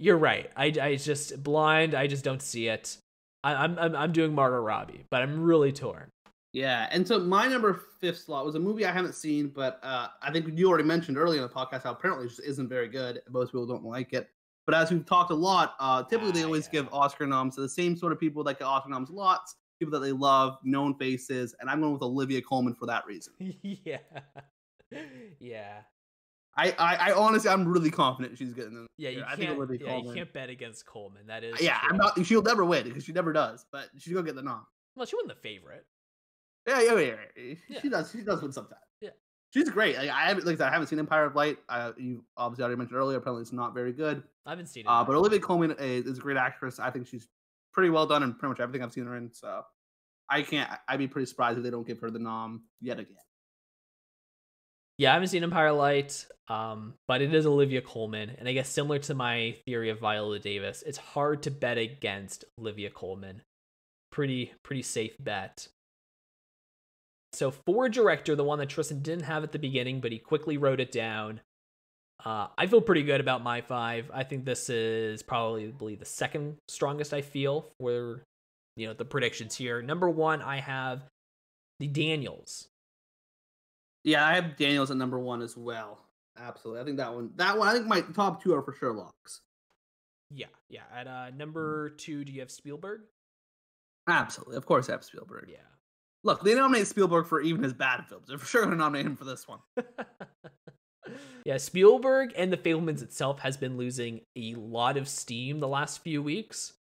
You're right. I, I just blind. I just don't see it. I, I'm, I'm I'm doing Margot Robbie, but I'm really torn. Yeah, and so my number fifth slot was a movie I haven't seen, but uh, I think you already mentioned earlier in the podcast how apparently it just isn't very good. Most people don't like it. But as we've talked a lot, uh, typically they Ah, always yeah. give Oscar noms to the same sort of people that get Oscar noms lots, people that they love, known faces, and I'm going with Olivia Colman for that reason. yeah, yeah, I, I, I honestly, I'm really confident she's getting them. yeah. You I can't. think Olivia yeah, you can't bet against Colman. That is. Yeah, I'm not. She'll never win because she never does, but she's gonna get the nom. Well, she wasn't the favorite. Yeah, yeah, yeah. yeah. Yeah. She does. She does win sometimes. Yeah. she's great. Like, I haven't, like I haven't seen Empire of Light. Uh, you obviously already mentioned earlier. Apparently, it's not very good. I haven't seen it. Uh, but Olivia Colman is, is a great actress. I think she's pretty well done in pretty much everything I've seen her in. So I can't. I'd be pretty surprised if they don't give her the nom yet again. Yeah, I haven't seen Empire of Light, um, but it is Olivia Colman, and I guess similar to my theory of Viola Davis, it's hard to bet against Olivia Colman. Pretty pretty safe bet. So for director, the one that Tristan didn't have at the beginning, but he quickly wrote it down. Uh, I feel pretty good about my five. I think this is probably the second strongest I feel for you know the predictions here. Number one, I have the Daniels. Yeah, I have Daniels at number one as well. Absolutely, I think that one. That one. I think my top two are for Sherlock's. Yeah, yeah. At uh, number two, do you have Spielberg? Absolutely, of course, I have Spielberg. Yeah. Look, they nominate Spielberg for even his bad films. They're for sure going to nominate him for this one. yeah, Spielberg and The Fabelmans itself has been losing a lot of steam the last few weeks.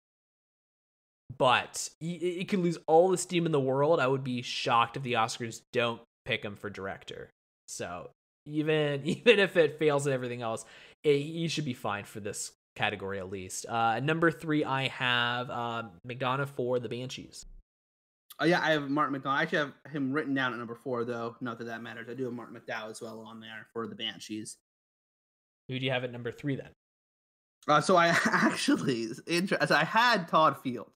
but it could lose all the steam in the world. I would be shocked if the Oscars don't pick him for director. So even even if it fails at everything else, it, he should be fine for this category at least. Uh, number three, I have uh, McDonagh for the Banshees. Oh yeah, I have Martin McDonagh. I actually have him written down at number four, though. Not that that matters. I do have Martin McDowell as well on there for the Banshees. Who do you have at number three then? Uh, so I actually, as I had Todd Field.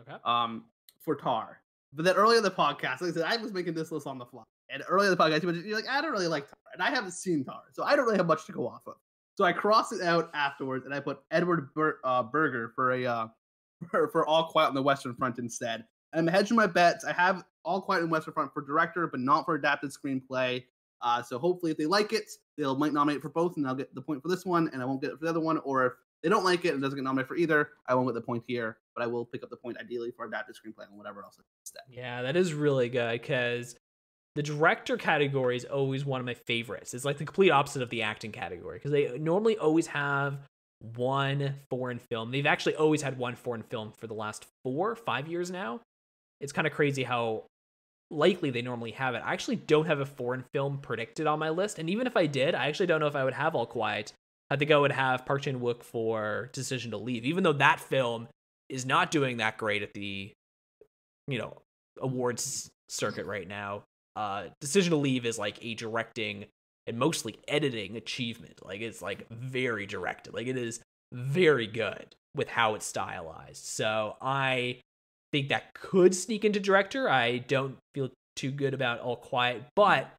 Okay. Um, for Tar, but then earlier in the podcast, like I said, I was making this list on the fly, and earlier in the podcast, you're like, I don't really like Tar, and I haven't seen Tar, so I don't really have much to go off of. So I crossed it out afterwards, and I put Edward Ber- uh, Berger for a uh, for, for All Quiet on the Western Front instead. I'm hedging my bets. I have All Quiet on Western Front for director, but not for adapted screenplay. Uh, so hopefully, if they like it, they'll might nominate for both, and I'll get the point for this one, and I won't get it for the other one. Or if they don't like it and doesn't get nominated for either, I won't get the point here, but I will pick up the point ideally for adapted screenplay and whatever else instead. Yeah, that is really good because the director category is always one of my favorites. It's like the complete opposite of the acting category because they normally always have one foreign film. They've actually always had one foreign film for the last four, five years now. It's kind of crazy how likely they normally have it. I actually don't have a foreign film predicted on my list, and even if I did, I actually don't know if I would have All Quiet. I think I would have Park Chan Wook for Decision to Leave, even though that film is not doing that great at the, you know, awards circuit right now. Uh, Decision to Leave is like a directing and mostly editing achievement. Like it's like very directed. Like it is very good with how it's stylized. So I think that could sneak into director. I don't feel too good about All Quiet, but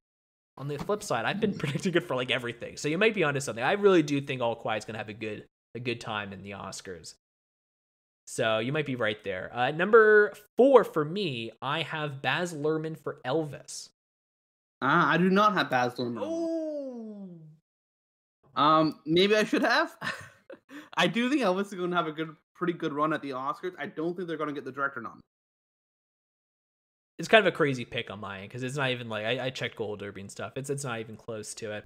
on the flip side, I've been predicting it for like everything. So you might be onto something. I really do think All Quiet's gonna have a good a good time in the Oscars. So you might be right there. Uh, number four for me, I have Baz Luhrmann for Elvis. Ah, I do not have Baz Luhrmann. Oh. Um, maybe I should have. I do think Elvis is going to have a good, pretty good run at the Oscars. I don't think they're going to get the director nom it's kind of a crazy pick on my end because it's not even like I, I checked Gold Derby and stuff. It's it's not even close to it.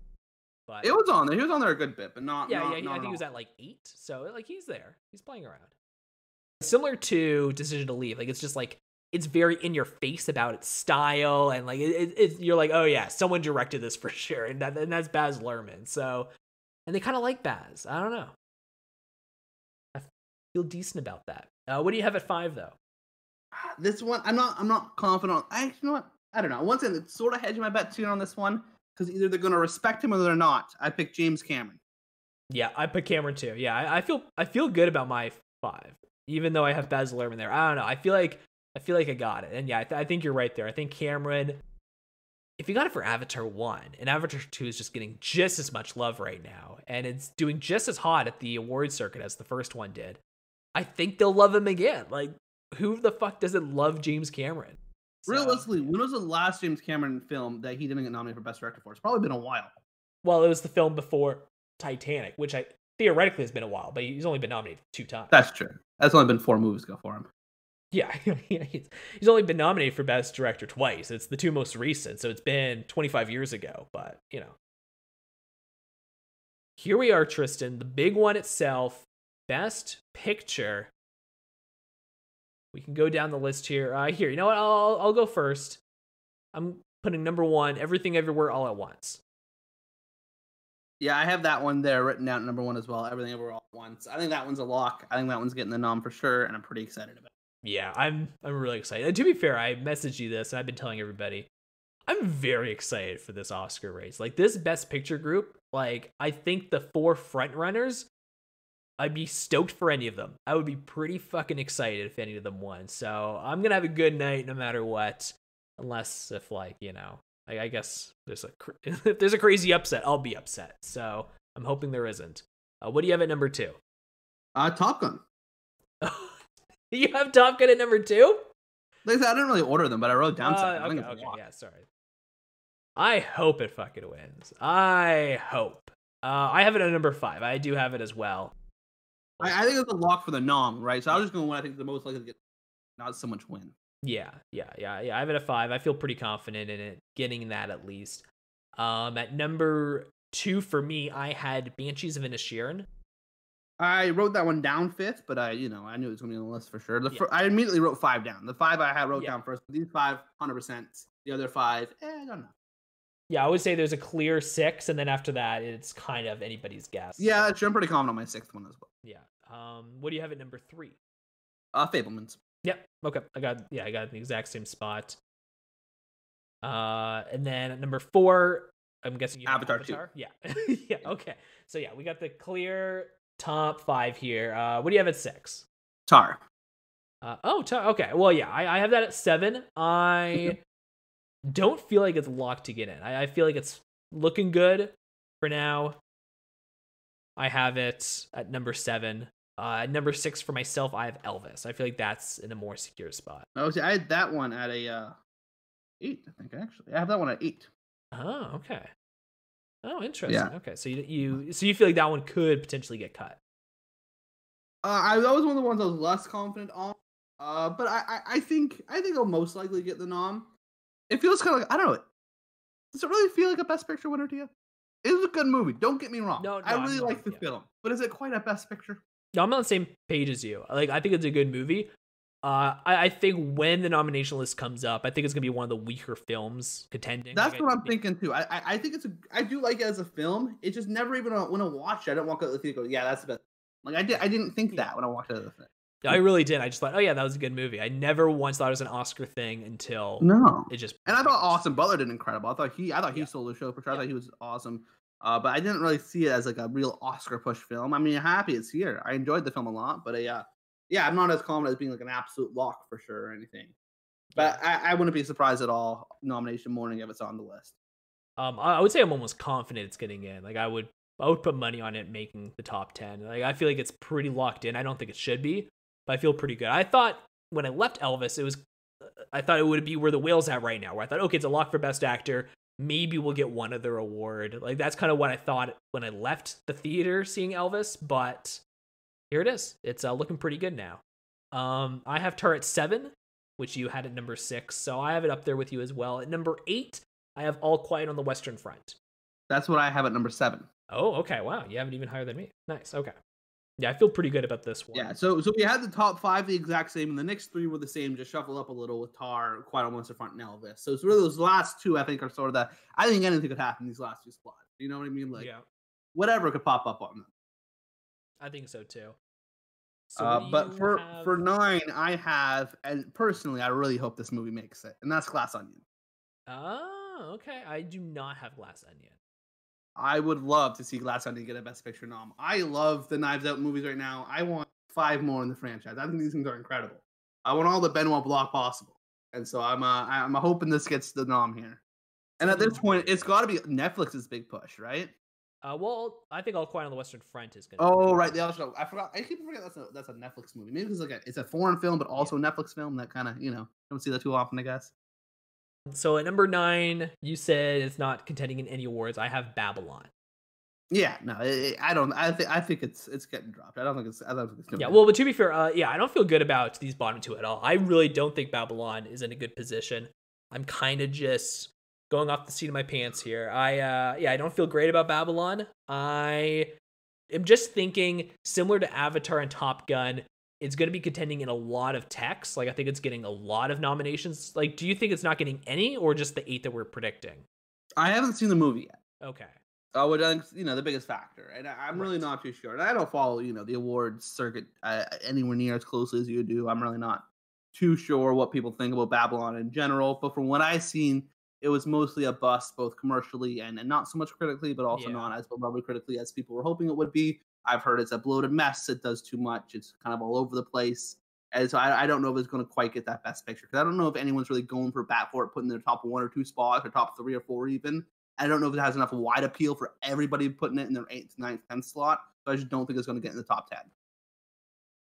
But it was on there. He was on there a good bit, but not. Yeah, not, yeah. Not I think he was at like eight. So like he's there. He's playing around. Similar to Decision to Leave, like it's just like it's very in your face about its style and like it, it, you're like oh yeah someone directed this for sure and that and that's Baz Luhrmann so and they kind of like Baz I don't know feel decent about that uh, what do you have at five though this one, I'm not. I'm not confident. I you know what? I don't know. Once again, it's sort of hedging my bet too on this one because either they're going to respect him or they're not. I picked James Cameron. Yeah, I picked Cameron too. Yeah, I, I feel I feel good about my five, even though I have Baz Luhrmann there. I don't know. I feel like I feel like I got it, and yeah, I, th- I think you're right there. I think Cameron. If you got it for Avatar 1, and Avatar 2 is just getting just as much love right now, and it's doing just as hot at the award circuit as the first one did, I think they'll love him again. Like, who the fuck doesn't love James Cameron? So, Realistically, when was the last James Cameron film that he didn't get nominated for Best Director for? It's probably been a while. Well, it was the film before Titanic, which I theoretically has been a while, but he's only been nominated two times. That's true. That's only been four movies ago for him. Yeah, he's only been nominated for Best Director twice. It's the two most recent, so it's been 25 years ago, but you know. Here we are, Tristan, the big one itself, Best Picture. We can go down the list here. Uh, here, you know what? I'll I'll go first. I'm putting number one, Everything Everywhere All at Once. Yeah, I have that one there written down number one as well. Everything Everywhere All at Once. I think that one's a lock. I think that one's getting the nom for sure, and I'm pretty excited about. it. Yeah, I'm I'm really excited. And to be fair, I messaged you this, and I've been telling everybody. I'm very excited for this Oscar race. Like this Best Picture group, like I think the four front runners I'd be stoked for any of them. I would be pretty fucking excited if any of them won. So I'm gonna have a good night no matter what, unless if like you know, I, I guess there's a if there's a crazy upset, I'll be upset. So I'm hoping there isn't. Uh, what do you have at number two? Uh, Top Gun. you have Top Gun at number two? Like I, said, I didn't really order them, but I wrote down uh, something. Okay, okay, yeah, sorry. I hope it fucking wins. I hope. Uh, I have it at number five. I do have it as well. I, I think it's a lock for the nom, right? So I was just going to I think the most likely to get not so much win. Yeah, yeah, yeah, yeah. I have it at five. I feel pretty confident in it getting that at least. Um, at number two for me, I had Banshees of Inisherin. I wrote that one down fifth, but I, you know, I knew it was gonna be on the list for sure. The Yeah. fir- I immediately wrote five down. The five I had wrote Yeah. down first. These five, hundred percent. The other five, eh, I don't know. Yeah, I would say there's a clear six, and then after that, it's kind of anybody's guess. Yeah, I'm pretty confident on my sixth one as well. Yeah. Um, what do you have at number three? Uh, Fabelmans. Yep. Okay. I got yeah, I got the exact same spot. Uh, and then at number four, I'm guessing you have Avatar two. Avatar. Yeah. yeah. Okay. So yeah, we got the clear top five here. Uh, what do you have at six? Tar. Uh, oh, tar. okay. Well, yeah, I, I have that at seven. I don't feel like it's locked to get in. I, I feel like it's looking good for now. I have it at number seven. Uh, at number six for myself, I have Elvis. I feel like that's in a more secure spot. Oh, see, I had that one at a uh, eight. I think actually, I have that one at eight. Oh, okay. Oh, interesting. Yeah. Okay, so you you so you feel like that one could potentially get cut. Uh, I that was one of the ones I was less confident on. Uh, but I, I, I think I think I'll most likely get the nom. It feels kind of like I don't know. Does it really feel like a Best Picture winner to you? It was a good movie. Don't get me wrong. No, I no, I'm really not- like the yeah. film, but is it quite a Best Picture? No, I'm on the same page as you. Like, I think it's a good movie. Uh, I, I think when the nomination list comes up, I think it's gonna be one of the weaker films contending. That's Like, what I'm think- thinking too. I, I I think it's a I do like it as a film. It just never even when I watch it, I don't walk out of the theater. Go, yeah, that's the best. Like I did, I didn't think that when I walked out of the thing. I really did. I just thought, oh yeah, that was a good movie. I never once thought it was an Oscar thing until No, it just. and I thought Austin Butler did incredible. I thought he I thought he Yeah. stole the show for sure. I Yeah. thought he was awesome. Uh, but I didn't really see it as like a real Oscar push film. I mean, happy it's here. I enjoyed the film a lot, but uh, yeah, yeah, I'm not as confident as being like an absolute lock for sure or anything. But I, I wouldn't be surprised at all nomination morning if it's on the list. Um, I I would say I'm almost confident it's getting in. Like I would, I would put money on it making the top ten. Like I feel like it's pretty locked in. I don't think it should be, but I feel pretty good. I thought when I left Elvis, it was, I thought it would be where the whale's at right now. Where I thought, okay, it's a lock for best actor. Maybe we'll get one other award. Like that's kind of what I thought when I left the theater seeing Elvis. But here it is. It's uh, looking pretty good now. Um, I have Tar at seven, which you had at number six, so I have it up there with you as well. At number eight, I have All Quiet on the Western Front. That's what I have at number seven. Oh, okay. Wow, you have it even higher than me. Nice. Okay. Yeah, I feel pretty good about this one. Yeah, so so we had the top five the exact same, and the next three were the same, just shuffle up a little with Tar, Quiet on Western Front, and Elvis. So it's really those last two I think are sort of that. I think anything could happen in these last two spots. You know what I mean? Like yeah, whatever could pop up on them. I think so too. So uh, but for have- for nine, I have, and personally, I really hope this movie makes it, and that's Glass Onion. Oh, okay. I do not have Glass Onion. I would love to see Glass Onion get a Best Picture nom. I love the Knives Out movies right now. I want five more in the franchise. I think these things are incredible. I want all the Benoit Blanc possible, and so I'm uh, I'm hoping this gets the nom here. And at this point, it's got to be Netflix's big push, right? Uh, well, I think All Quiet on the Western Front is gonna. Oh, right, the other show. I forgot. I keep forgetting that's a that's a Netflix movie. Maybe it's like a, it's a foreign film, but also a Netflix film. That kind of you know don't see that too often, I guess. So at number nine, you said it's not contending in any awards. I have Babylon. Yeah, no, I don't. I think I think it's it's getting dropped. I don't think it's. I don't think it's. Yeah, well, but to be fair, uh, yeah, I don't feel good about these bottom two at all. I really don't think Babylon is in a good position. I'm kind of just going off the seat of my pants here. I, uh, yeah, I don't feel great about Babylon. I am just thinking similar to Avatar and Top Gun. It's going to be contending in a lot of texts. Like, I think it's getting a lot of nominations. Like, do you think it's not getting any, or just the eight that we're predicting? I haven't seen the movie yet. Okay. Uh, which I think you know the biggest factor, and I, I'm really not too sure. And I don't follow you know the awards circuit uh, anywhere near as closely as you do. I'm really not too sure what people think about Babylon in general. But from what I've seen, it was mostly a bust, both commercially and, and not so much critically, but also Yeah. not as beloved critically as people were hoping it would be. I've heard it's a bloated mess. It does too much. It's kind of all over the place. And so I, I don't know if it's going to quite get that best picture because I don't know if anyone's really going for bat for putting their top one or two spots or top three or four even. I don't know if it has enough wide appeal for everybody putting it in their eighth, ninth, tenth slot. So I just don't think it's going to get in the top ten.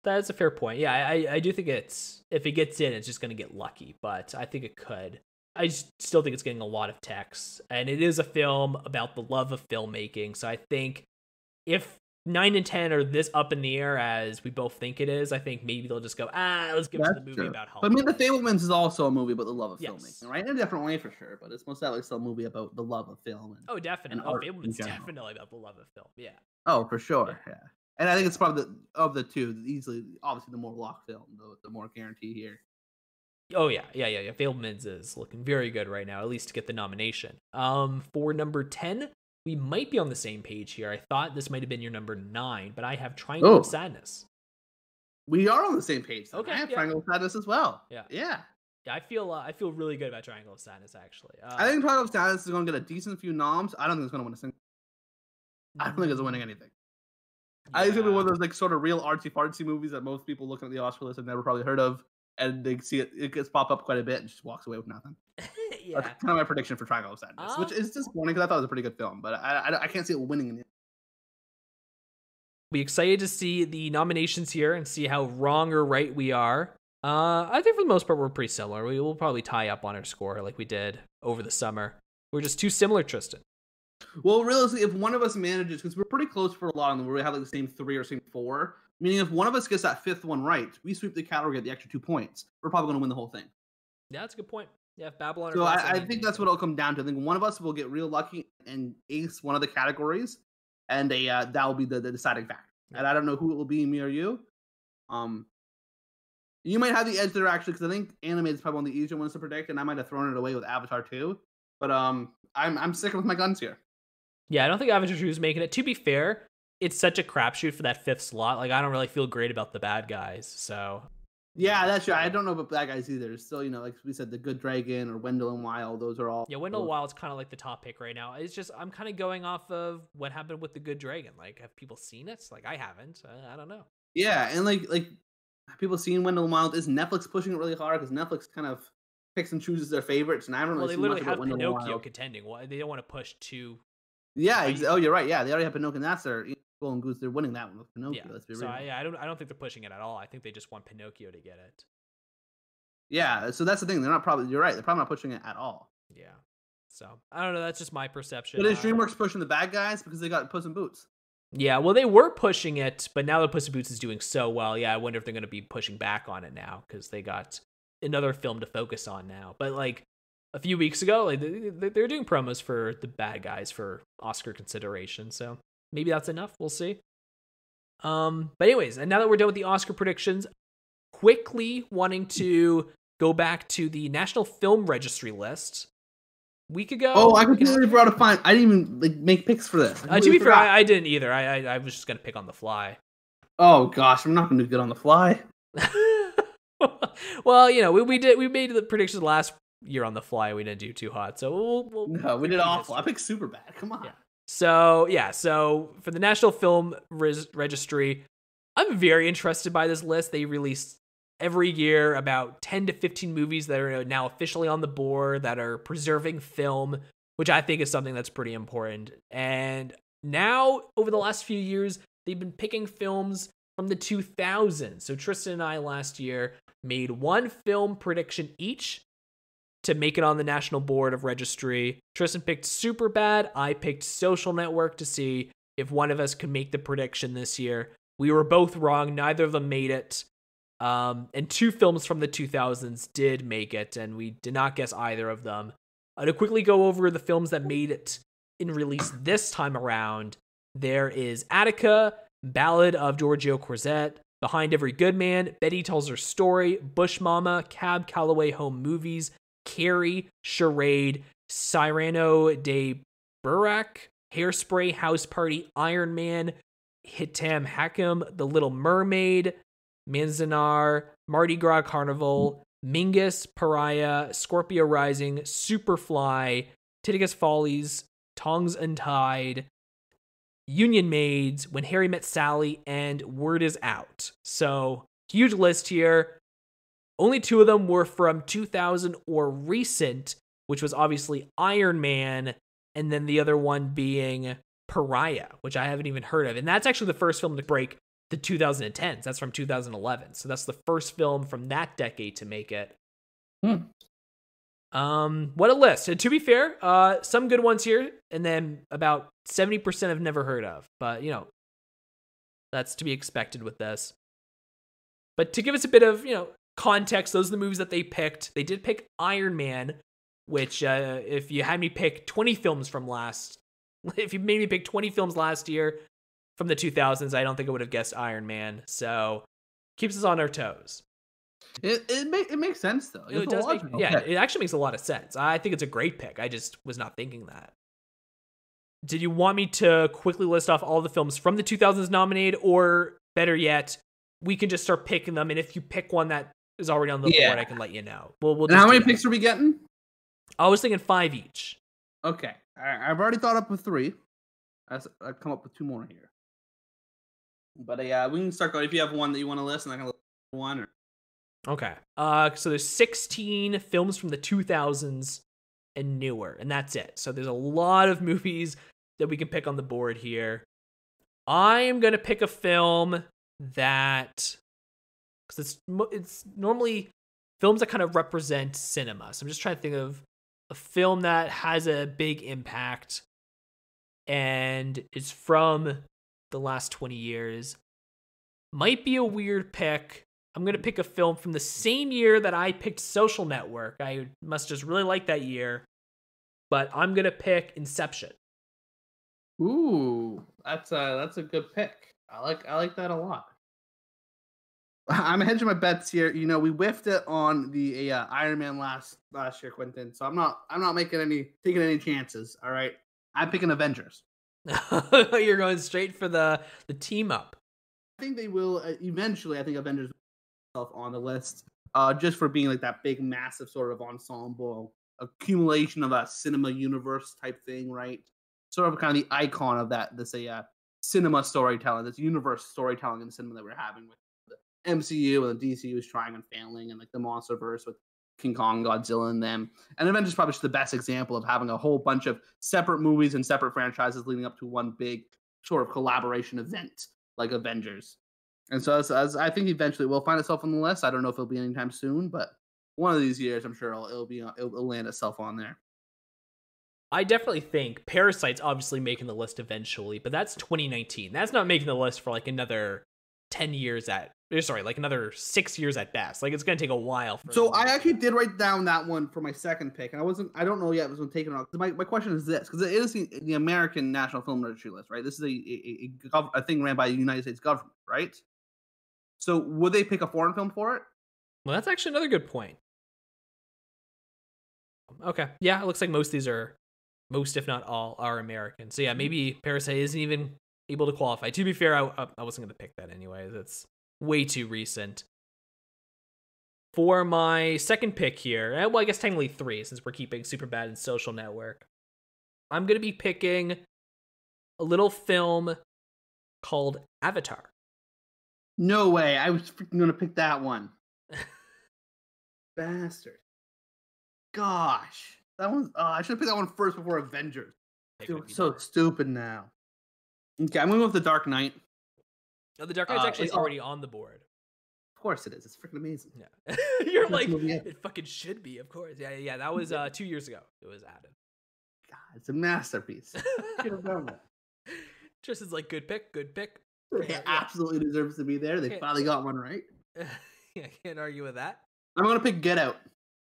That's a fair point. Yeah, I, I do think it's if it gets in, it's just going to get lucky, but I think it could. I still think it's getting a lot of text, and it is a film about the love of filmmaking. So I think if nine and ten are this up in the air as we both think it is, I think maybe they'll just go, ah, let's give us the movie true. about But I mean, The Hollywood." Fabelmans is also a movie about the love of Yes. filmmaking, right? In a different way for sure, but it's most definitely still a movie about the love of film. And, Oh, definitely. and Oh, Fabelman's definitely about the love of film. Yeah. oh, for sure, yeah. And I think it's probably the, of the two, easily, obviously, the more lock film, the, the more guarantee here. Oh yeah, yeah, yeah, yeah. Fabelmans is looking very good right now, at least to get the nomination. Um, for number ten, we might be on the same page here. I thought this might have been your number nine, but I have Triangle Oh. of Sadness. We are on the same page. then. Okay, I have yeah. Triangle of Sadness as well. Yeah. Yeah. Yeah, I feel uh, I feel really good about Triangle of Sadness actually. Uh, I think Triangle of Sadness is going to get a decent few noms. I don't think it's going to win a single. I don't think it's winning anything. I think it's going to be one of those like sort of real artsy fartsy movies that most people looking at the Oscar list have never probably heard of, and they see it. It gets pop up quite a bit and just walks away with nothing. yeah. That's kind of my prediction for Triangle of Sadness, which Um, is disappointing because I thought it was a pretty good film, but I, I, I can't see it winning. In the Be excited to see the nominations here and see how wrong or right we are. Uh, I think for the most part we're pretty similar. We will probably tie up on our score like we did over the summer. We're just too similar, Tristan. Well, realistically, if one of us manages, because we're pretty close for a lot of them, where we have like the same three or same four, meaning if one of us gets that fifth one right, we sweep the category, get the extra two points. We're probably going to win the whole thing. Yeah, that's a good point. Yeah, if Babylon. So I, I think that's what it'll come down to. I think one of us will get real lucky and ace one of the categories, and a uh, that will be the, the deciding factor. And I don't know who it will be, me or you. Um, you might have the edge there actually, because I think animated is probably one of the easier ones to predict, and I might have thrown it away with Avatar too. But um, I'm I'm sticking with my guns here. Yeah, I don't think Avatar 2 is making it. To be fair, it's such a crapshoot for that fifth slot. Like, I don't really feel great about the bad guys. So, Yeah, that's true. I don't know about bad guys either. Still, you know, like we said, the Good Dragon or Wendell and Wild, those are all. yeah, Wendell and Wild's kind of like the top pick right now. It's just, I'm kind of going off of what happened with The Good Dragon. Like, have people seen it? Like, I haven't. I, I don't know. Yeah, and like like have people seen Wendell and Wild? Is Netflix pushing it really hard? Because Netflix kind of picks and chooses their favorites, and I don't Well, really they see literally much about have Wendell and Pinocchio Wild. contending. Why They don't want to push two. Yeah, ex- oh, you're right. Yeah, they already have Pinocchio, and that's their Golden Goose. They're winning that one with Pinocchio. Yeah. Let's be So, real. I, I don't, I don't think they're pushing it at all. I think they just want Pinocchio to get it. Yeah, so that's the thing. They're not probably. You're right. They're probably not pushing it at all. Yeah. So, I don't know. That's just my perception. But is Uh, DreamWorks pushing the bad guys because they got Puss in Boots? Yeah, well, they were pushing it, but now that Puss in Boots is doing so well, yeah, I wonder if they're going to be pushing back on it now because they got another film to focus on now. But like a few weeks ago, like they, they- they're doing promos for the bad guys for Oscar consideration, so maybe that's enough. We'll see. Um, but anyways, and now that we're done with the Oscar predictions, quickly wanting to go back to the National Film Registry list. Week ago. Oh, I week and a completely forgot to find. I didn't even like make picks for this. I Uh, to be fair. I, I didn't either. I, I I was just gonna pick on the fly. oh gosh, I'm not going to do good on the fly. well, you know, we, we did we made the predictions last year on the fly. We didn't do too hot, so we'll, we'll No, we did awful. I picked super bad. Come on. Yeah. So yeah, so for the National Film Registry, I'm very interested by this list. They release every year about 10 to 15 movies that are now officially on the board that are preserving film, which I think is something that's pretty important. And now, over the last few years, they've been picking films from the 2000s. So Tristan and I last year made one film prediction each to make it on the National Board of Registry. Tristan picked Superbad. I picked Social Network to see if one of us could make the prediction this year. We were both wrong. Neither of them made it. Um, and two films from the 2000s did make it, and we did not guess either of them. Uh, to quickly go over the films that made it in release this time around, there is Attica, Ballad of Gregorio Cortez, Behind Every Good Man, Betty Tells Her Story, Bush Mama, Cab Calloway Home Movies, Carrie, Charade, Cyrano de Burak, Hairspray, House Party, Iron Man, Hitam Hakim, The Little Mermaid, Manzanar, Mardi Gras Carnival, Mingus, Pariah, Scorpio Rising, Superfly, Titicut Follies, Tongues Untied, Union Maids, When Harry Met Sally, and Word Is Out. So, huge list here. Only two of them were from 2000 or recent, which was obviously Iron Man, and then the other one being Pariah, which I haven't even heard of. And that's actually the first film to break the 2010s. That's from 2011. So that's the first film from that decade to make it. Hmm. Um, what a list. And to be fair, uh, some good ones here, and then about 70% I've never heard of. But, you know, that's to be expected with this. But to give us a bit of, you know, context, those are the movies that they picked. They did pick Iron Man, which, uh, if you had me pick 20 films from last, if you made me pick 20 films last year from the 2000s, I don't think I would have guessed Iron Man. So keeps us on our toes. It it, make, it makes sense though. It, does make, yeah, it actually makes a lot of sense. I think it's a great pick. I just was not thinking that. Did you want me to quickly list off all the films from the 2000s nominated, or better yet, we can just start picking them? And if you pick one that is already on the yeah. board, I can let you know. We'll, we'll how many that. picks are we getting? I was thinking five each. Okay, I've already thought up with three. I've come up with two more here. But uh, yeah, we can start going. If you have one that you want to list, and I can list one. Or... Okay. Uh, so there's 16 films from the 2000s and newer, and that's it. So there's a lot of movies that we can pick on the board here. I'm gonna pick a film that because it's it's normally films that kind of represent cinema. So I'm just trying to think of a film that has a big impact and is from the last 20 years. Might be a weird pick. I'm going to pick a film from the same year that I picked Social Network. I must just really like that year. But I'm going to pick Inception. Ooh, that's a that's a good pick. I like I like that a lot. I'm hedging my bets here. You know, we whiffed it on the uh, Iron Man last last year, Quentin. So I'm not I'm not making any taking any chances. All right, I'm picking Avengers. You're going straight for the the team up. I think they will uh, eventually. I think Avengers itself on the list, uh, just for being like that big, massive sort of ensemble accumulation of a cinema universe type thing, right? Sort of kind of the icon of that. This a uh, cinema storytelling, this universe storytelling in cinema that we're having with MCU and the DCU is trying and failing, and like the MonsterVerse with King Kong, Godzilla, and them. And Avengers probably just the best example of having a whole bunch of separate movies and separate franchises leading up to one big sort of collaboration event like Avengers. And so as, as I think eventually will find itself on the list. I don't know if it'll be anytime soon, but one of these years, I'm sure it'll, it'll be it'll, it'll land itself on there. I definitely think Parasite's obviously making the list eventually, but that's 2019. That's not making the list for like another 10 years at eh, sorry like another six years at best. Like it's gonna take a while so i actually did write down that one for my second pick and i wasn't i don't know yet if it was one taken off my, my question is this because it is the, the, american national film registry list right? This is a, a, a, a thing ran by the united states government right? So would they pick a foreign film for it? Well that's actually another good point. Okay. Yeah it looks like most of these are most if not all are american. So yeah maybe parasite isn't even able to qualify. To be fair, I, I wasn't going to pick that anyway. That's way too recent. For my second pick here, eh, well, I guess technically three, since we're keeping Superbad and Social Network, I'm going to be picking a little film called Avatar. No way. I was freaking going to pick that one. Bastard. Gosh. That one. Oh, I should have picked that one first before Avengers. so stupid now. Okay, I'm going with the Dark Knight. No, the Dark Knight's uh, actually already on the board. Of course it is. It's freaking amazing. Yeah, you're like it fucking should be. Of course. Yeah, yeah. That was uh two years ago. It was added. God, it's a masterpiece. Tristan's like good pick, good pick. It yeah, absolutely yeah. deserves to be there. They finally got one right. yeah, can't argue with that. I'm gonna pick Get Out.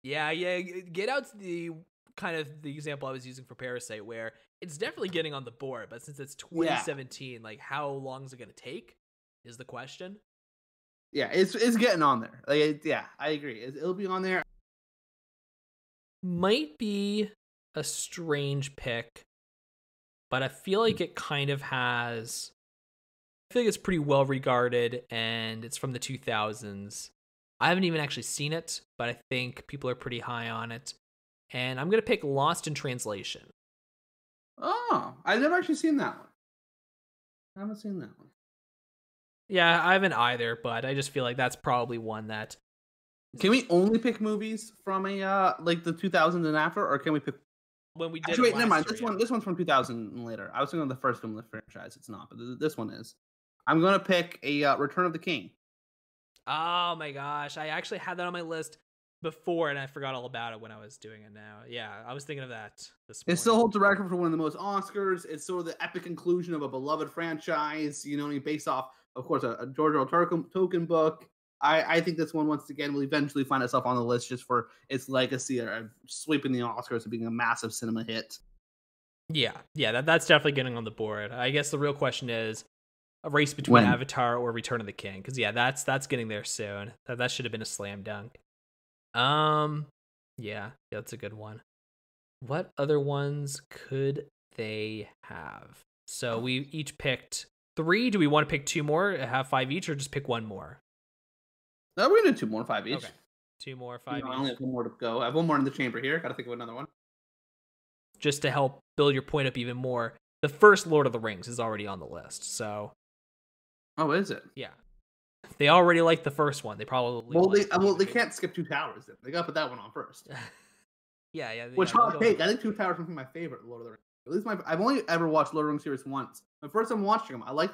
Yeah, yeah. Get Out's the kind of the example I was using for Parasite, where it's definitely getting on the board, but since it's 2017, yeah. like how long is it going to take? Is the question. Yeah, it's it's getting on there. Like, it, yeah, I agree. It, it'll be on there. Might be a strange pick, but I feel like it kind of has. I feel like it's pretty well regarded, and it's from the 2000s. I haven't even actually seen it, but I think people are pretty high on it. And I'm gonna pick Lost in Translation. Oh, I've never actually seen that one. I haven't seen that one. Yeah, I haven't either, but I just feel like that's probably one that. Can we only pick movies from a uh like the 2000s and after, or can we pick? When we did. Actually, wait, never mind. This one, this one's from 2000 and later. I was thinking of the first film of the franchise. It's not, but this one is. I'm gonna pick a uh, Return of the King. Oh my gosh, I actually had that on my list before and I forgot all about it when I was doing it now. Yeah, I was thinking of that this morning. It still holds the record for one of the most Oscars. It's sort of the epic conclusion of a beloved franchise, you know, based off, of course, a, a George R. Tolkien book. I, I think this one, once again, will eventually find itself on the list just for its legacy of sweeping the Oscars and being a massive cinema hit. Yeah, yeah, that, that's definitely getting on the board. I guess the real question is a race between When? Avatar or Return of the King. Because yeah, that's that's getting there soon. That that should have been a slam dunk. Um, yeah, that's a good one. What other ones could they have? So we each picked three. Do we want to pick two more, have five each, or just pick one more? No, we're gonna do two more, five each. Okay, two more, five know, I only have one more to go. I have one more in the chamber here. Got to think of another one. just to help build your point up even more. The first Lord of the Rings is already on the list, so Oh, is it? yeah, they already like the first one. They probably Well, they uh, well they can't skip Two Towers. Then. They got to put that one on first. yeah, yeah. Which hot take? I think Two Towers be my favorite Lord of the Rings. At least my I've only ever watched Lord of the Rings series once. My first time watching them, I like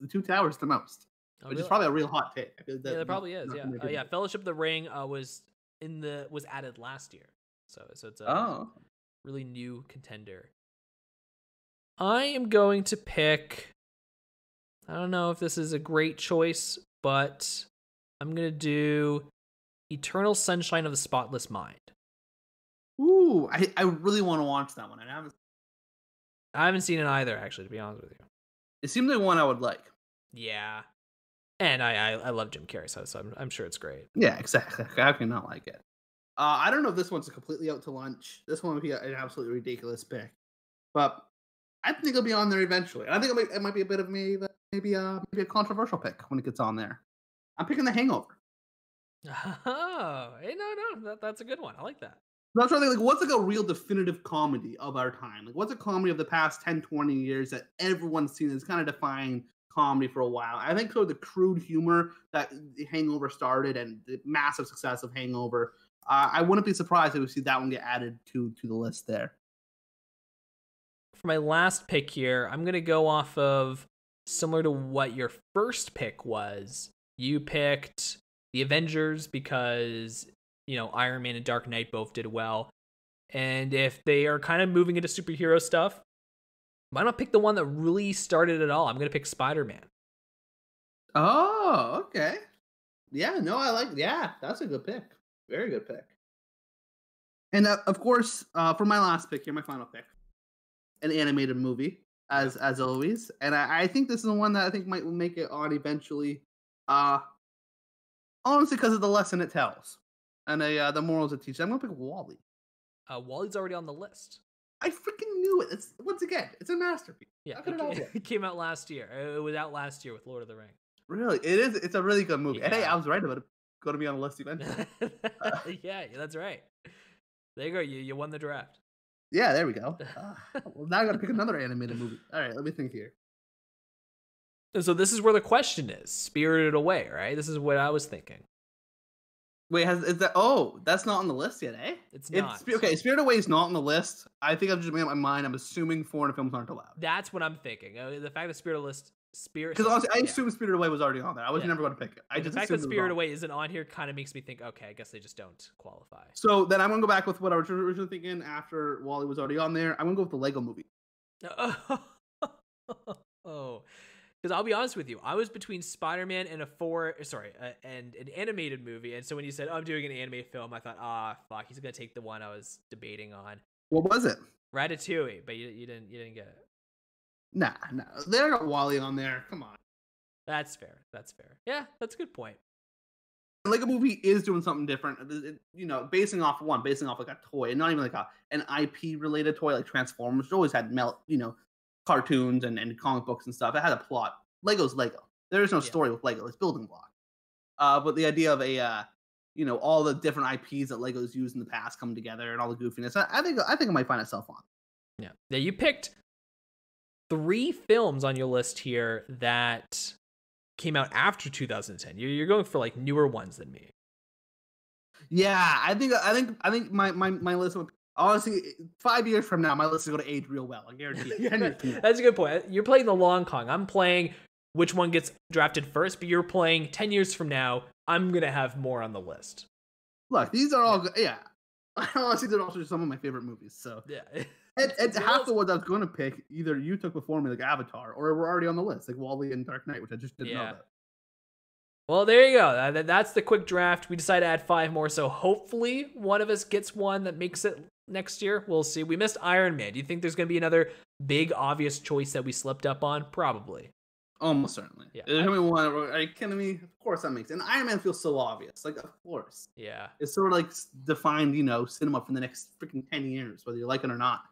the Two Towers the most, Oh, which really? is probably a real hot take. Yeah, that probably is. Yeah, uh, yeah. Fellowship of the Ring uh, was in the was added last year, so so it's a Oh, really new contender. I am going to pick. I don't know if this is a great choice, but I'm gonna do Eternal Sunshine of the Spotless Mind. ooh, I I really want to watch that one. I haven't. I haven't seen it either, actually, to be honest with you. It seems like one I would like. Yeah, and I I, I love Jim Carrey, so, so I'm I'm sure it's great. Yeah, exactly. How can you not like it? Uh, I don't know if this one's completely out to lunch. This one would be an absolutely ridiculous pick, but I think it'll be on there eventually. And I think it might, it might be a bit of maybe maybe a maybe a controversial pick when it gets on there. I'm picking The Hangover. Oh, hey, no, no, that, that's a good one. I like that. That's to think, like, what's like a real definitive comedy of our time? Like, what's a comedy of the past 10, 20 years that everyone's seen as kind of defining comedy for a while? I think sort of the crude humor that The Hangover started and the massive success of Hangover. Uh, I wouldn't be surprised if we see that one get added to to the list there. For my last pick here, I'm gonna go off of similar to what your first pick was. You picked the Avengers because you know Iron Man and Dark Knight both did well, and if they are kind of moving into superhero stuff, why not pick the one that really started it all? I'm gonna pick Spider Man. Oh, okay. Yeah, no, I like. Yeah, that's a good pick. Very good pick. And uh, of course, uh, for my last pick here, my final pick, an animated movie, as as always. And I, I think this is the one that I think might make it on eventually. Uh honestly, because of the lesson it tells and the uh, the morals it teaches. I'm gonna pick WALL-E. Uh, WALL-E's already on the list. I freaking knew it. It's once again, it's a masterpiece. Yeah, How it, could it all ca- work? it came out last year. Uh, It was out last year with Lord of the Rings. Really, it is. It's a really good movie. And hey, I was right about it. Going to be on the list eventually. yeah, that's right. There you go. You you won the draft. Yeah, there we go. Ah, well, now I gotta pick another animated movie. All right, let me think here. And so this is where the question is: Spirited Away, right? This is what I was thinking. Wait, has is that? Oh, that's not on the list yet, eh? It's It's not. Spi- okay. Spirit Away is not on the list. I think I've just made up my mind. I'm assuming foreign films aren't allowed. That's what I'm thinking. Uh, the fact that Spirit list Spirit Because honestly, I yeah. assumed Spirit Away was already on there. I was Yeah. never going to pick it. I the just fact that assumed it was Spirit. Away isn't on here kind of makes me think, okay, I guess they just don't qualify. So then I'm gonna go back with what I was originally thinking after WALL-E was already on there. I'm gonna go with the Lego Movie. oh, because I'll be honest with you, I was between Spider Man and a four, sorry, uh, and an animated movie, and so when you said oh, I'm doing an anime film, I thought, ah, fuck, he's gonna take the one I was debating on, What was it? Ratatouille, but you, you didn't you didn't get it. Nah, nah. They got WALL-E on there. Come on. That's fair. That's fair. Yeah, that's a good point. Lego Movie is doing something different. It- you know, basing off one, basing off like a toy, and not even like a an IP related toy like Transformers. It always had mel, you know, cartoons and, and comic books and stuff. It had a plot. Lego's Lego. There is no Yeah. story with Lego. It's building block. Uh, but the idea of a, uh, you know, all the different IPs that Legos used in the past come together and all the goofiness. I, I think I think it might find itself on. Yeah. Yeah, you picked three films on your list here that came out after 2010. You're, you're going for like newer ones than me. Yeah, I think I think I think my my my list would honestly five years from now my list is going to age real well. I guarantee. it. 10 years from now. That's a good point. You're playing the long con. I'm playing which one gets drafted first, but you're playing 10 years from now. I'm going to have more on the list. Look, these are all good. Yeah. Honestly, they're also some of my favorite movies. So, Yeah. and, It's- it's half the ones I was going to pick, either you took before me, like Avatar, or we're already on the list, like WALL-E and Dark Knight, which I just didn't know Yeah. about. Well, there you go. That's the quick draft. We decided to add five more, so hopefully one of us gets one that makes it next year. We'll see. We missed Iron Man. Do you think there's going to be another big, obvious choice that we slipped up on? Probably. Almost certainly. Yeah. There's only one. Are you kidding me? Of course that makes. And Iron Man feels so obvious. Like, of course. Yeah. It's sort of like defined, you know, cinema for the next freaking ten years, whether you like it or not.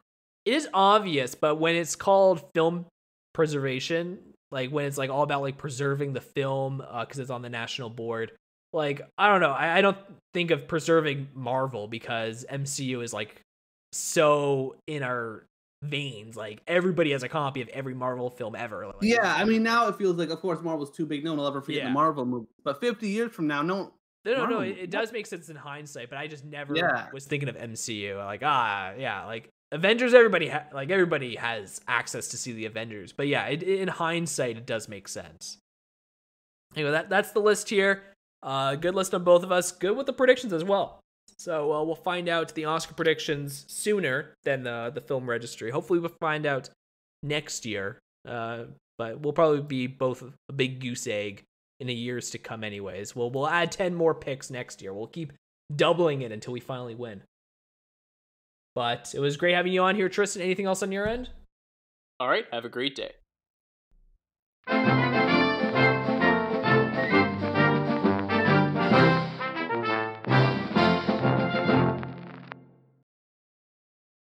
It is obvious, but when it's called film preservation, like when it's like all about like preserving the film because it's on the national board, like I don't know, I, I don't think of preserving Marvel because MCU is like so in our veins. Like everybody has a copy of every Marvel film ever. Like, Yeah, I mean, now it feels like, of course, Marvel's too big. No one will ever forget Yeah. the Marvel movie. But 50 years from now, no. No, no, no. It, it does make sense in hindsight, but I just never Yeah. was thinking of MCU. Like, ah, yeah, like Avengers. Everybody, ha- like everybody has access to see the Avengers. But yeah, it, in hindsight, it does make sense. Anyway, that that's the list here. Uh, good list on both of us. Good with the predictions as well. So uh, we'll find out the Oscar predictions sooner than the the film registry. Hopefully, we'll find out next year. Uh, but we'll probably be both a big goose egg in the years to come anyways. We'll we'll add 10 more picks next year. We'll keep doubling it until we finally win. But it was great having you on here, Tristan. Anything else on your end? All right, have a great day.